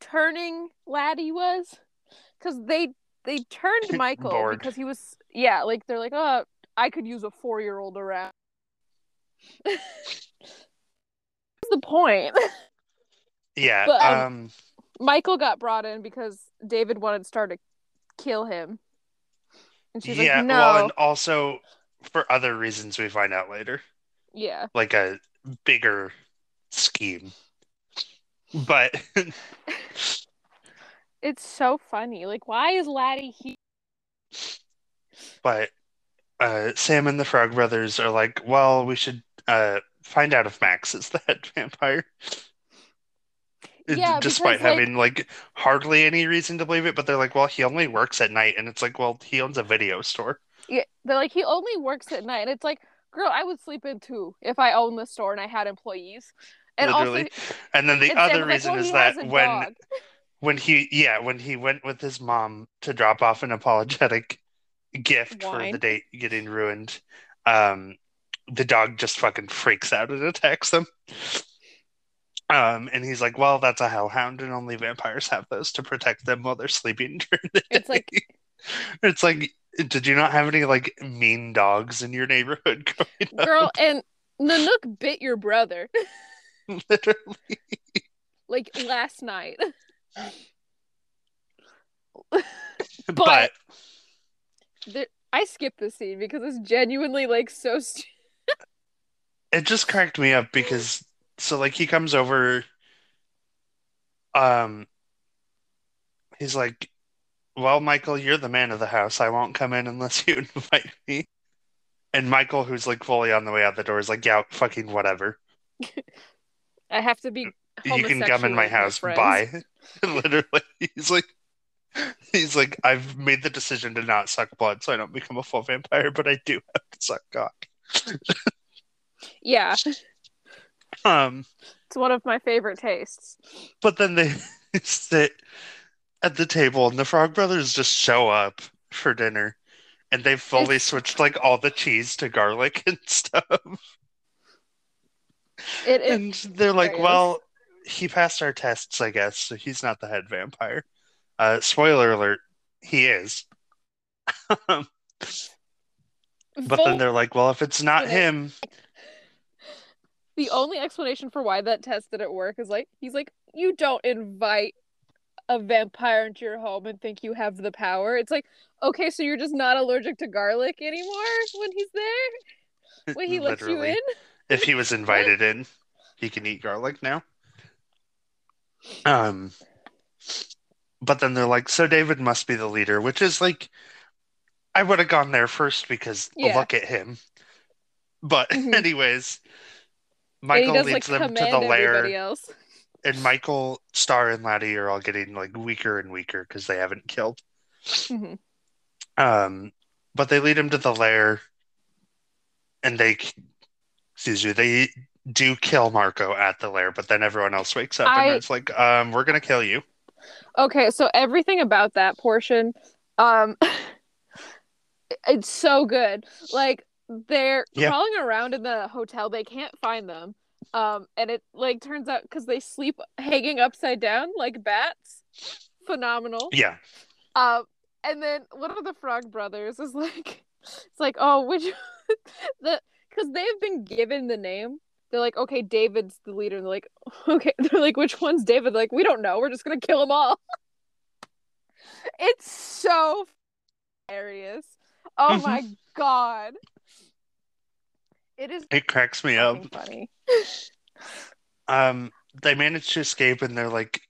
turning Laddie was cuz they they turned Michael Bored. because he was yeah, like they're like, "Oh, I could use a 4-year-old around." *laughs* What's the point? yeah. But, um, um, Michael got brought in because David wanted Star to kill him. And she's yeah. like, no. Well, and also for other reasons we find out later, yeah. like a bigger scheme. But *laughs* It's so funny. Like, why is Laddie here? but uh, Sam and the Frog Brothers are like, well, we should uh, find out if Max is *laughs* head vampire. Yeah, Despite because, like- having like hardly any reason to believe it, but they're like, well, he only works at night, and it's like, well, he owns a video store. Yeah, they're like, he only works at night. And it's like, girl, I would sleep in too if I owned the store and I had employees. And Literally. also, And then the and other like, reason well, is that when dog. *laughs* when he yeah when he went with his mom to drop off an apologetic gift for the date getting ruined, um, the dog just fucking freaks out and attacks them. Um, and he's like, "Well, that's a hellhound, and only vampires have those to protect them while they're sleeping during the day." It's like- it's like, did you not have any like mean dogs in your neighborhood *laughs* growing up? Girl, and Nanook bit your brother *laughs* Literally. like last night. *laughs* But There, I skipped the scene because it's genuinely like so stu- it just cracked me up because so like he comes over um he's like well, Michael, you're the man of the house. I won't come in unless you *laughs* invite me. And Michael, who's like fully on the way out the door, is like, yeah, fucking whatever. *laughs* I have to be. You can come in my house. Bye. *laughs* Literally, he's like, he's like, I've made the decision to not suck blood, so I don't become a full vampire, but I do have to suck cock. Yeah, Um, it's one of my favorite tastes. but then they sit at the table, and the Frog Brothers just show up for dinner, and they've fully It's- switched like all the cheese to garlic *laughs* and stuff. It, it and they're like, well, he passed our tests, I guess, so he's not the head vampire. Uh, spoiler alert, he is. *laughs* but Vol- then they're like, well, if it's not him, the only explanation for why that test didn't work is like he's like you don't invite a vampire into your home and think you have the power it's like okay so you're just not allergic to garlic anymore when he's there *laughs* when he lets you in if he was *laughs* invited in, he can eat garlic now. Um, but then they're like, so David must be the leader, which is like, I would have gone there first because Yeah. look at him. But Mhm. *laughs* anyways, Michael does leads like them to the lair. else and Michael, Star, and Laddie are all getting like weaker and weaker because they haven't killed. Mhm. Um, but they lead him to the lair, and they, excuse you, they do kill Marco at the lair. But then everyone else wakes up I- and it's like, um, we're gonna kill you. okay so everything about that portion um *laughs* it's so good like they're Yeah. crawling around in the hotel they can't find them um and it like turns out because they sleep hanging upside down like bats. Phenomenal. Yeah, um and then one of the frog brothers is like *laughs* it's like oh which *laughs* the because they've been given the name. They're like okay david's the leader. And they're like *laughs* okay. They're like which one's david? Like we don't know. We're just gonna kill them all. It's so hilarious. Oh Mhm. my god it is it cracks me up. funny Um, they manage to escape, and they're like,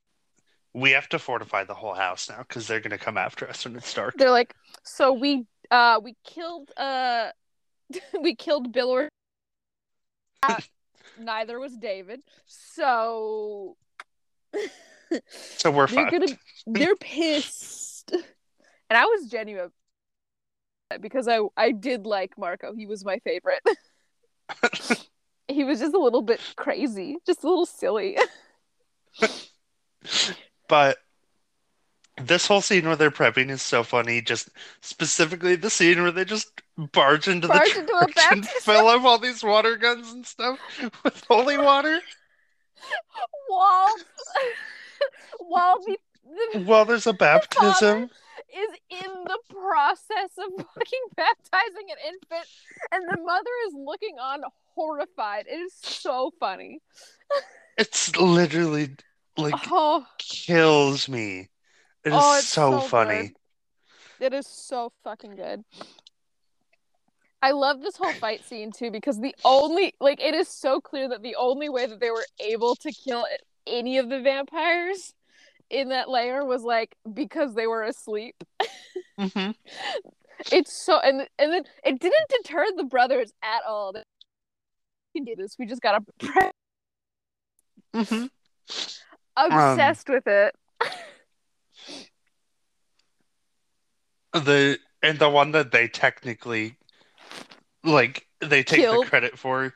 we have to fortify the whole house now because they're gonna come after us when it's dark. they're like so we uh we killed uh *laughs* we killed bill or Uh, *laughs* neither was david so *laughs* So we're they're fucked. gonna they're pissed and i was genuine because i i did like marco he was my favorite he was just a little bit crazy just a little silly *laughs* But this whole scene where they're prepping is so funny. Just specifically the scene where they just barge into Barge the into a church and fill up all these water guns and stuff with holy water. while while the, the While there's a baptism. Is in the process of *laughs* fucking baptizing an infant and the mother is looking on horrified it is so funny It's literally like *laughs* oh kills me. It is Oh, so, so funny. It is so fucking good. I love this whole fight scene too because the only like it is so clear that the only way that they were able to kill any of the vampires in that layer was like because they were asleep. hmm *laughs* It's so and and then it didn't deter the brothers at all. They can do this. We just gotta hmm obsessed with it. The and the one that they technically like they take Killed. the credit for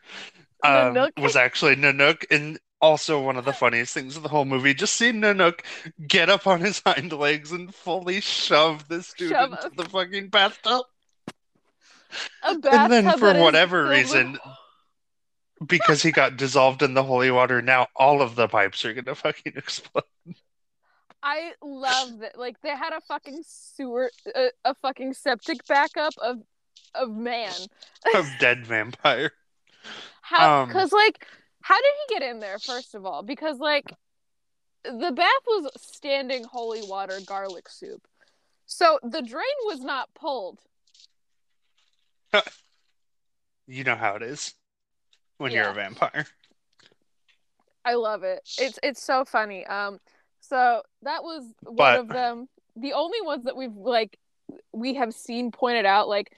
um, Nanook. was actually Nanook and also one of the funniest things of the whole movie. Just seeing Nanook get up on his hind legs and fully shove this dude Shove into the fucking bathtub. A And then for whatever with- reason, because he got dissolved in the holy water, now all of the pipes are gonna fucking *laughs* explode. I love that. Like they had a fucking sewer, a, a fucking septic backup of of man. of dead vampire. *laughs* How? Um, Because like, how did he get in there? First of all, because like, the bath was standing holy water garlic soup, so the drain was not pulled. *laughs* You know how it is when you're a vampire. I love it. It's it's so funny. Um, so that was one But- of them. the only ones that we've like we have seen pointed out like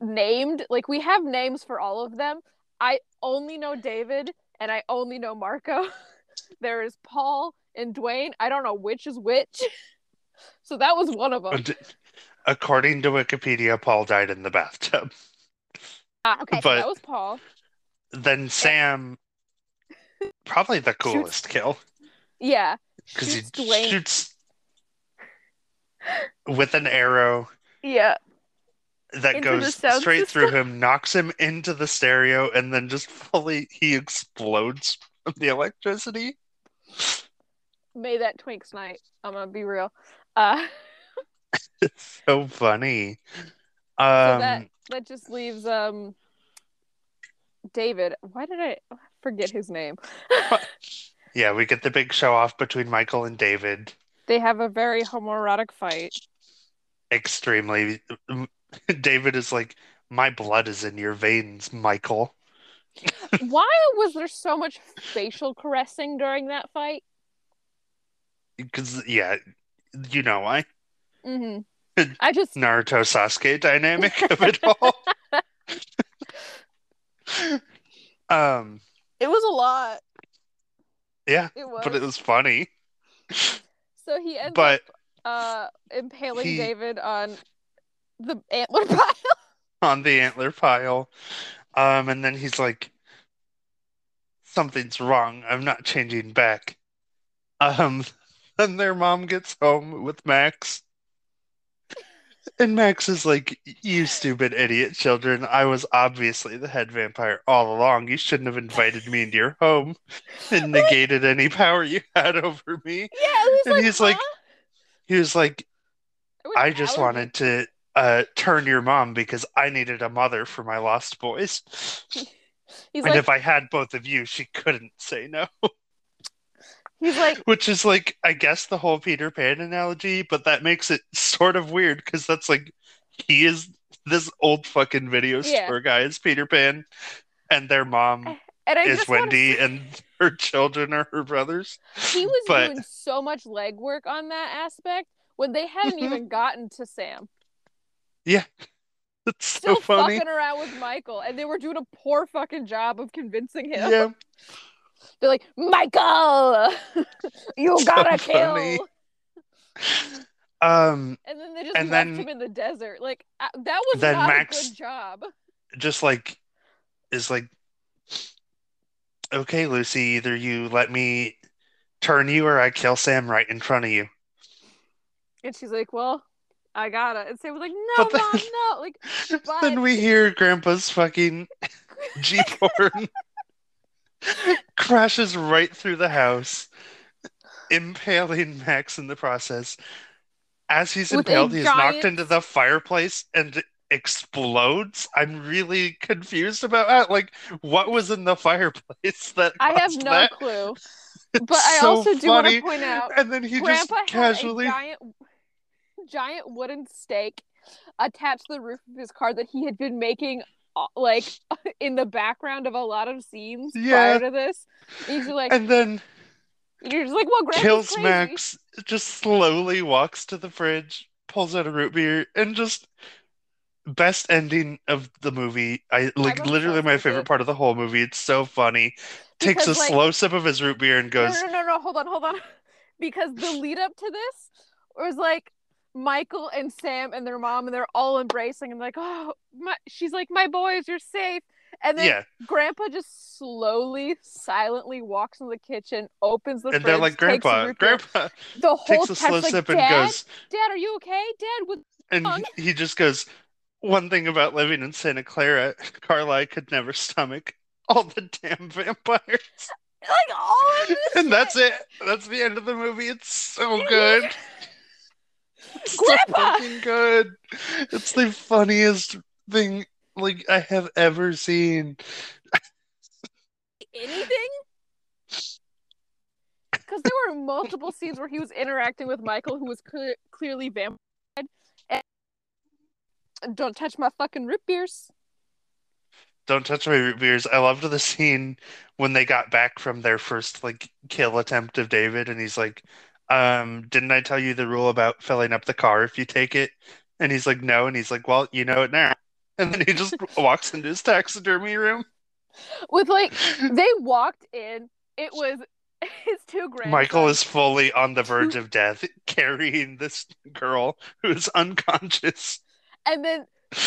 named like we have names for all of them. I only know David and I only know Marco. *laughs* there is Paul and Dwayne. I don't know which is which. *laughs* so that was one of them. According to Wikipedia, Paul died in the bathtub. Uh, okay, but so that was Paul. Then Sam, probably the coolest shoots, kill. Yeah, because he Dwayne. shoots with an arrow. Yeah. That goes straight system. through him, knocks him into the stereo, and then just fully he explodes from the electricity. May that Twinks night. I'm gonna be real. Uh it's *laughs* so funny. Um *laughs* so that, um, that just leaves um David. Why did I forget his name? *laughs* yeah, we get the big show off between Michael and David. They have a very homoerotic fight. Extremely. *laughs* David is like, My blood is in your veins, Michael. *laughs* Why was there so much facial caressing during that fight? Because, yeah, you know why. Mm-hmm. *laughs* I just Naruto Sasuke dynamic of it all. um, it was a lot. Yeah, it was. but it was funny. So he ends but up uh, impaling he, David on the antler *laughs* pile. on the antler pile. Um, and then he's like, something's wrong. I'm not changing back. Um, *laughs* then their mom gets home with Max. And Max is like, You stupid idiot children. I was obviously the head vampire all along. You shouldn't have invited me into your home and *laughs* negated any power you had over me. Yeah, and like, he's huh? like, He was like, I just wanted to uh, turn your mom because I needed a mother for my lost boys. *laughs* He's and like, if I had both of you, she couldn't say no. *laughs* He's like, which is like, I guess the whole Peter Pan analogy, but that makes it sort of weird because that's like, he is this old fucking video yeah. store guy is Peter Pan, and their mom is Wendy, and *laughs* her children are her brothers. He was but... doing so much legwork on that aspect when they hadn't mm-hmm. even gotten to Sam. Yeah. *laughs* It's Still so funny. fucking around with Michael, and they were doing a poor fucking job of convincing him. Yeah. *laughs* They're like, Michael, *laughs* you gotta so kill. Um, and then they just left then, him in the desert. Like uh, that was not Max a good job. Just like is like, okay, Lucy, either you let me turn you or I kill Sam right in front of you. And she's like, well, I got it. And Sam was like, no, then, mom, no. Like, *laughs* but... then we hear Grandpa's fucking *laughs* Jeep horn *laughs* crashes right through the house, impaling Max in the process. As he's With impaled, he's giant... knocked into the fireplace and explodes. I'm really confused about that. Like, what was in the fireplace that I have no that? clue. But I so also do want to point out, and then he Grandpa just casually giant, giant wooden stake attached to the roof of his car that he had been making uh, like *laughs* in the background of a lot of scenes yeah. prior to this. And he's like, and then you're just like, well, kills crazy. Max, just slowly walks to the fridge, pulls out a root beer, and just best ending of the movie. I like literally my favorite part of the whole movie. It's so funny. Takes a like, slow sip of his root beer and goes, No, no, no, no, hold on, hold on. *laughs* Because the lead up to this was like Michael and Sam and their mom, and they're all embracing and like, oh, my, she's like, my boys, you're safe. And then yeah. Grandpa just slowly, silently walks in the kitchen, opens the and fridge, they're like, Grandpa, Grandpa. The *laughs* whole takes a slow like, sip and goes, Dad, are you okay? Dad, with and he, he just goes, one thing about living in Santa Carla, Carly could never stomach all the damn vampires. *laughs* Like all of this, and that's it. That's the end of the movie. It's so good. Grandpa! So fucking good. It's the funniest thing like I have ever seen. Anything? Because there were multiple scenes where he was interacting with Michael, who was clear- clearly vampire. And don't touch my fucking root beers. Don't touch my root beers. I loved the scene when they got back from their first like kill attempt of David, and he's like, um, didn't I tell you the rule about filling up the car if you take it? And he's like, no. And he's like, well, you know it now. *laughs* And then he just *laughs* walks into his taxidermy room. With like, *laughs* they walked in. It was his two grandsons. Michael is fully on the verge of death, carrying this girl who's unconscious. And then,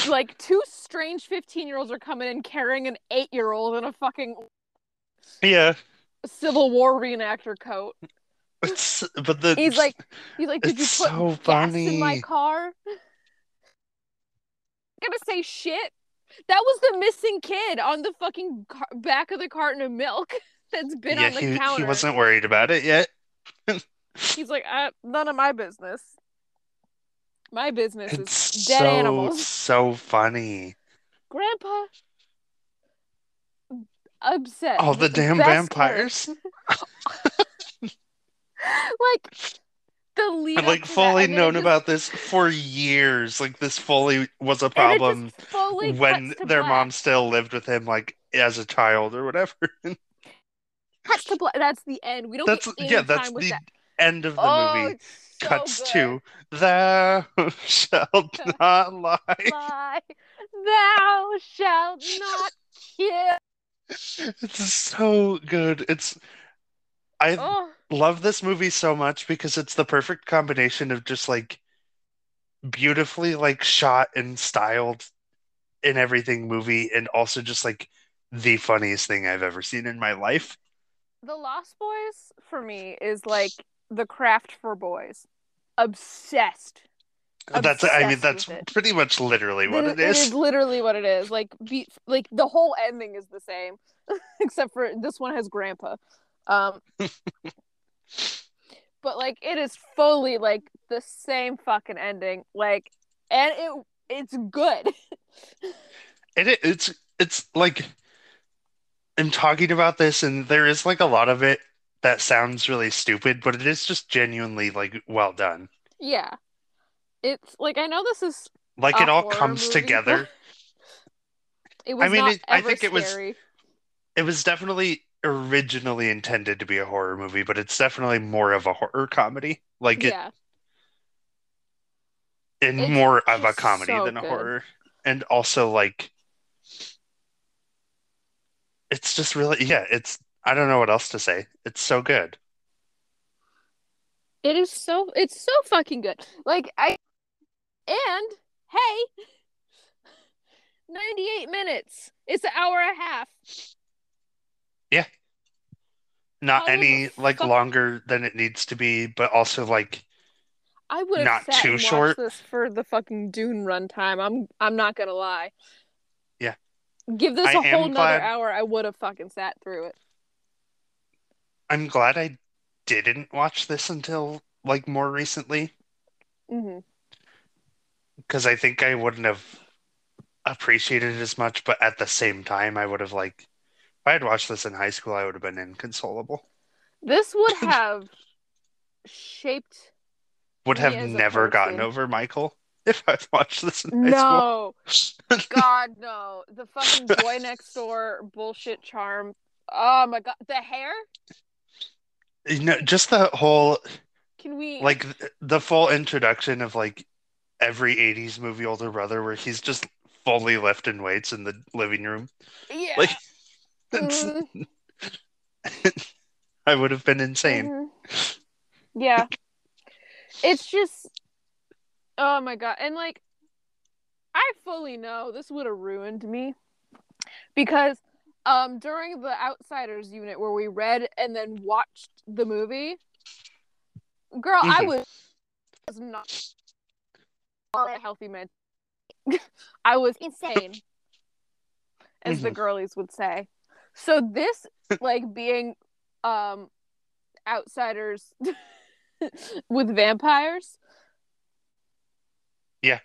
like, two strange 15 year olds are coming in carrying an eight year old in a fucking Yeah. Civil War reenactor coat. It's, but the He's like, *laughs* he's like, did you put so gas in my funny. car? *laughs* gonna say shit. That was the missing kid on the fucking car- back of the carton of milk *laughs* that's been yeah, on the he, counter. he wasn't worried about it yet. He's like, uh, none of my business. My business It's is dead so animals. so funny. Grandpa, upset. All the damn vampires. Like the lead I've up like that, fully and it known just- about this for years. Like this fully was a problem fully when their black. mom still lived with him, like as a child or whatever. *laughs* cuts to black. That's the end. We don't that's yeah, that's the that. end of the oh, movie. so Cuts good. to thou shalt *laughs* not lie. Lie, thou shalt not *laughs* kill. It's so good. It's I Oh, love this movie so much because it's the perfect combination of just like beautifully like shot and styled in everything movie and also just like the funniest thing I've ever seen in my life. the Lost Boys for me is like the craft for boys. Obsessed. That's I mean that's pretty much literally what It- it is. It is literally what it is. Like be like the whole ending is the same, *laughs* except for this one has grandpa. Um, but like it is fully like the same fucking ending. Like, and it it's good. *laughs* And it, it's it's like I'm talking about this and there is like a lot of it that sounds really stupid, but it is just genuinely like well done. yeah, it's like I know this is Like it all comes movie, together. *laughs* it was I mean, not it- I think it was- scary. It was definitely originally intended to be a horror movie, but it's definitely more of a horror comedy. Like it yeah, in It's more of a comedy so than a good. horror. And also like it's just really yeah, it's I don't know what else to say. It's so good. it is so it's so fucking good. Like I and hey, ninety eight minutes. It's an hour and a half. Not How the any like fuck- longer than it needs to be, but also like I would have Not sat too and watched short. this for the fucking Dune runtime. I'm I'm not gonna lie. Yeah. Give this I a whole am nother glad- hour, I would have fucking sat through it. I'm glad I didn't watch this until like more recently mm-hmm. because I think I wouldn't have appreciated it as much, but at the same time I would have like if I had watched this in high school, I would have been inconsolable. This would *laughs* have shaped. Would have never gotten over Michael *laughs* if I'd watched this in high No, school. *laughs* God, no. The fucking boy next door bullshit charm. Oh my god, the hair. You know, just the whole Can we like the full introduction of like every 80s movie older brother where he's just fully lifting weights in the living room. Yeah. like, It's, *laughs* I would have been insane. mhm. Yeah. It's just. Oh my god, and like, I fully know this would have ruined me because um during the outsiders unit where we read and then watched the movie girl i Mhm. was, was not a healthy man *laughs* i was insane as the Mhm. girlies would say so this *laughs* like being um outsiders *laughs* with vampires Yeah.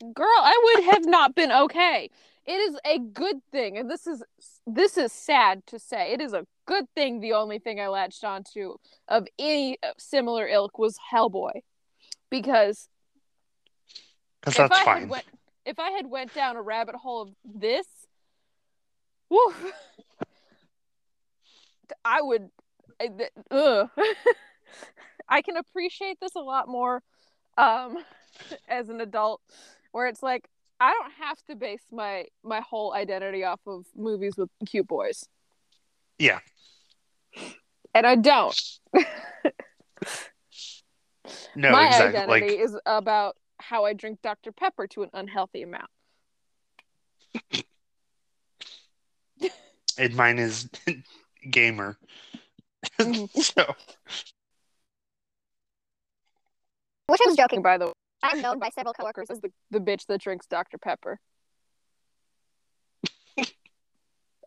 girl i would have not been okay it is a good thing and this is this is sad to say it is a good thing the only thing i latched onto of any similar ilk was hellboy because if that's I fine. had went if I had went down a rabbit hole of this, woof, *laughs* I would. I- Ugh. *laughs* I can appreciate this a lot more um *laughs* as an adult where it's like I don't have to base my my whole identity off of movies with cute boys. Yeah. And I don't. No, my exactly. identity Like is about how I drink Dr. Pepper to an unhealthy amount. And mine is *laughs* gamer. *laughs* So Which I was joking. By the *laughs* way, I'm known by several coworkers as the, the bitch that drinks Dr. Pepper.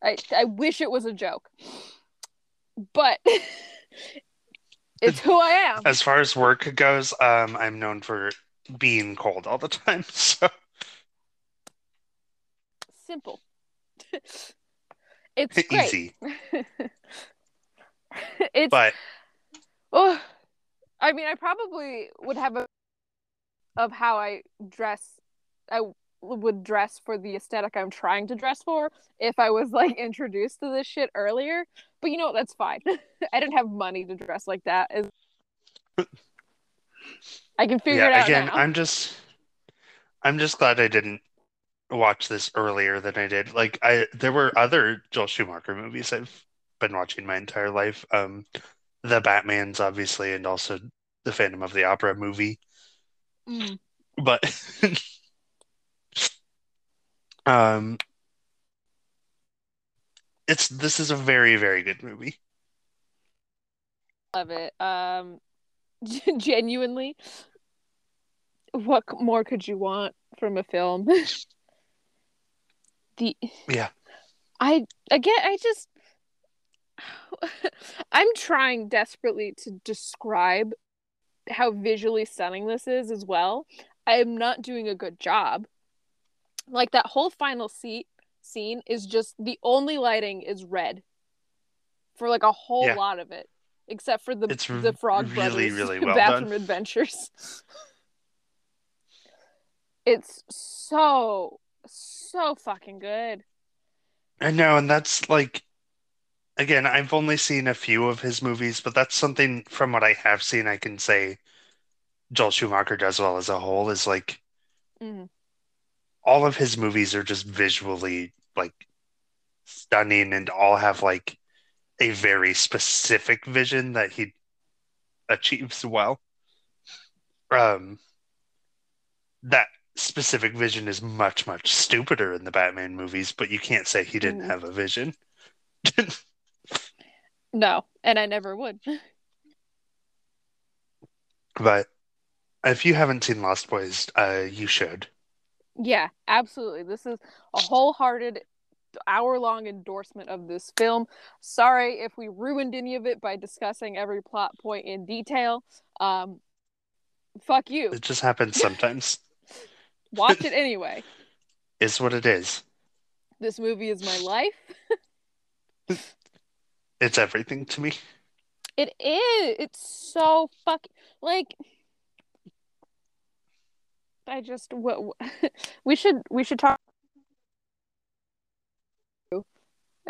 I I wish it was a joke. But it's who I am. as far as work goes, um, I'm known for being cold all the time. So Simple. It's *laughs* easy. *laughs* it's But oh, I mean, I probably would have a of how I dress. I would dress for the aesthetic I'm trying to dress for if I was like introduced to this shit earlier. But you know what? That's fine. *laughs* I didn't have money to dress like that. Is I can figure it yeah, out again, now. I'm just I'm just glad I didn't watch this earlier than I did. Like I there were other Joel Schumacher movies I've been watching my entire life. Um the Batman's obviously and also the Phantom of the Opera movie. Mm. But *laughs* um it's this is a very, very good movie. Love it. Um, *laughs* genuinely, what more could you want from a film? *laughs* the Yeah. I again, I just *sighs* I'm trying desperately to describe how visually stunning this is as well. I am not doing a good job. Like that whole final seat scene is just the only lighting is red for like a whole Yeah. lot of it, except for the It's the Frog really, Brothers really *laughs* well bathroom done. adventures. *laughs* it's so so fucking good. I know, and that's like, again, I've only seen a few of his movies, but that's something from what I have seen, I can say Joel Schumacher does well as a whole is like Mhm. all of his movies are just visually like stunning and all have like a very specific vision that he achieves well. Um, that specific vision is much, much stupider in the Batman movies, but you can't say he didn't Mhm. have a vision. *laughs* No, and I never would. *laughs* But if you haven't seen Lost Boys, uh, you should. Yeah, absolutely. This is a wholehearted hour long endorsement of this film. Sorry if we ruined any of it by discussing every plot point in detail. Um fuck you. It just happens sometimes. *laughs* Watch it *laughs* anyway. It's what it is. This movie is my life. *laughs* It's everything to me. It is. It's so fuck like I just what *laughs* we should we should talk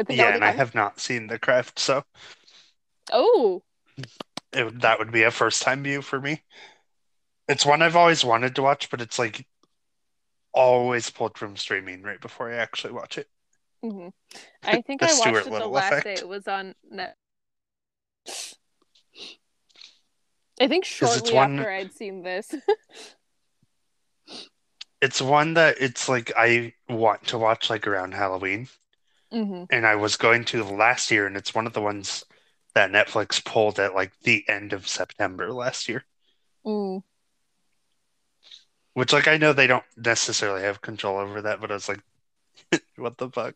Yeah, and I have not seen The Craft, so Oh, it, that would be a first time view for me. It's one I've always wanted to watch, but it's like always pulled from streaming right before I actually watch it. hmm *laughs* I think I watched Stuart it the Little last effect. day it was on net. I think shortly one- after I'd seen this. *laughs* It's one that it's like I want to watch like around Halloween, hmm and I was going to last year, and it's one of the ones that Netflix pulled at like the end of September last year. Mm. Which, like, I know they don't necessarily have control over that, but I was like, *laughs* what the fuck?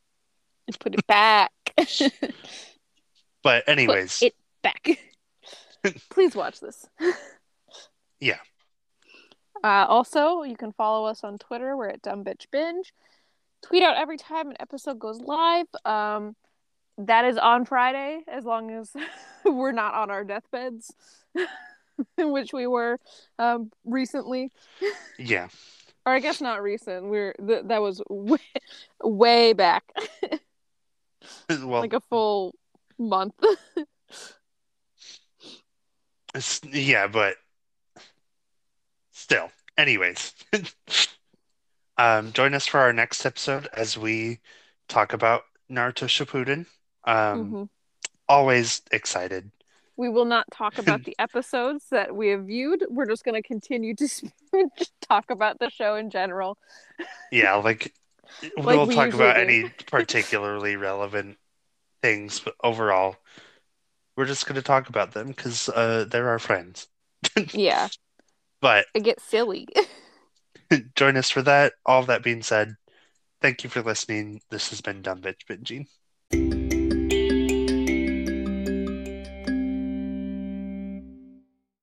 Put it back. *laughs* But anyways, Put it back. *laughs* Please watch this. Yeah. Uh, also, you can follow us on Twitter. We're at Dumb Bitch Binge. Tweet out every time an episode goes live. Um, that is on Friday, as long as we're not on our deathbeds, *laughs* which we were um, recently. *laughs* yeah, Or I guess not recent. We're th- that was way, way back, *laughs* well, like a full month. Yeah, but still. Anyways, um, join us for our next episode as we talk about Naruto Shippuden. Um, Mhm. Always excited. We will not talk about *laughs* the episodes that we have viewed. We're just going to continue to *laughs* talk about the show in general. Yeah, like, Like we'll we talk about do. any *laughs* particularly relevant things, but overall, we're just going to talk about them because uh, they're our friends. Yeah, But it gets silly. join us for that. All of that being said, thank you for listening. This has been Dumb Bitch Binging.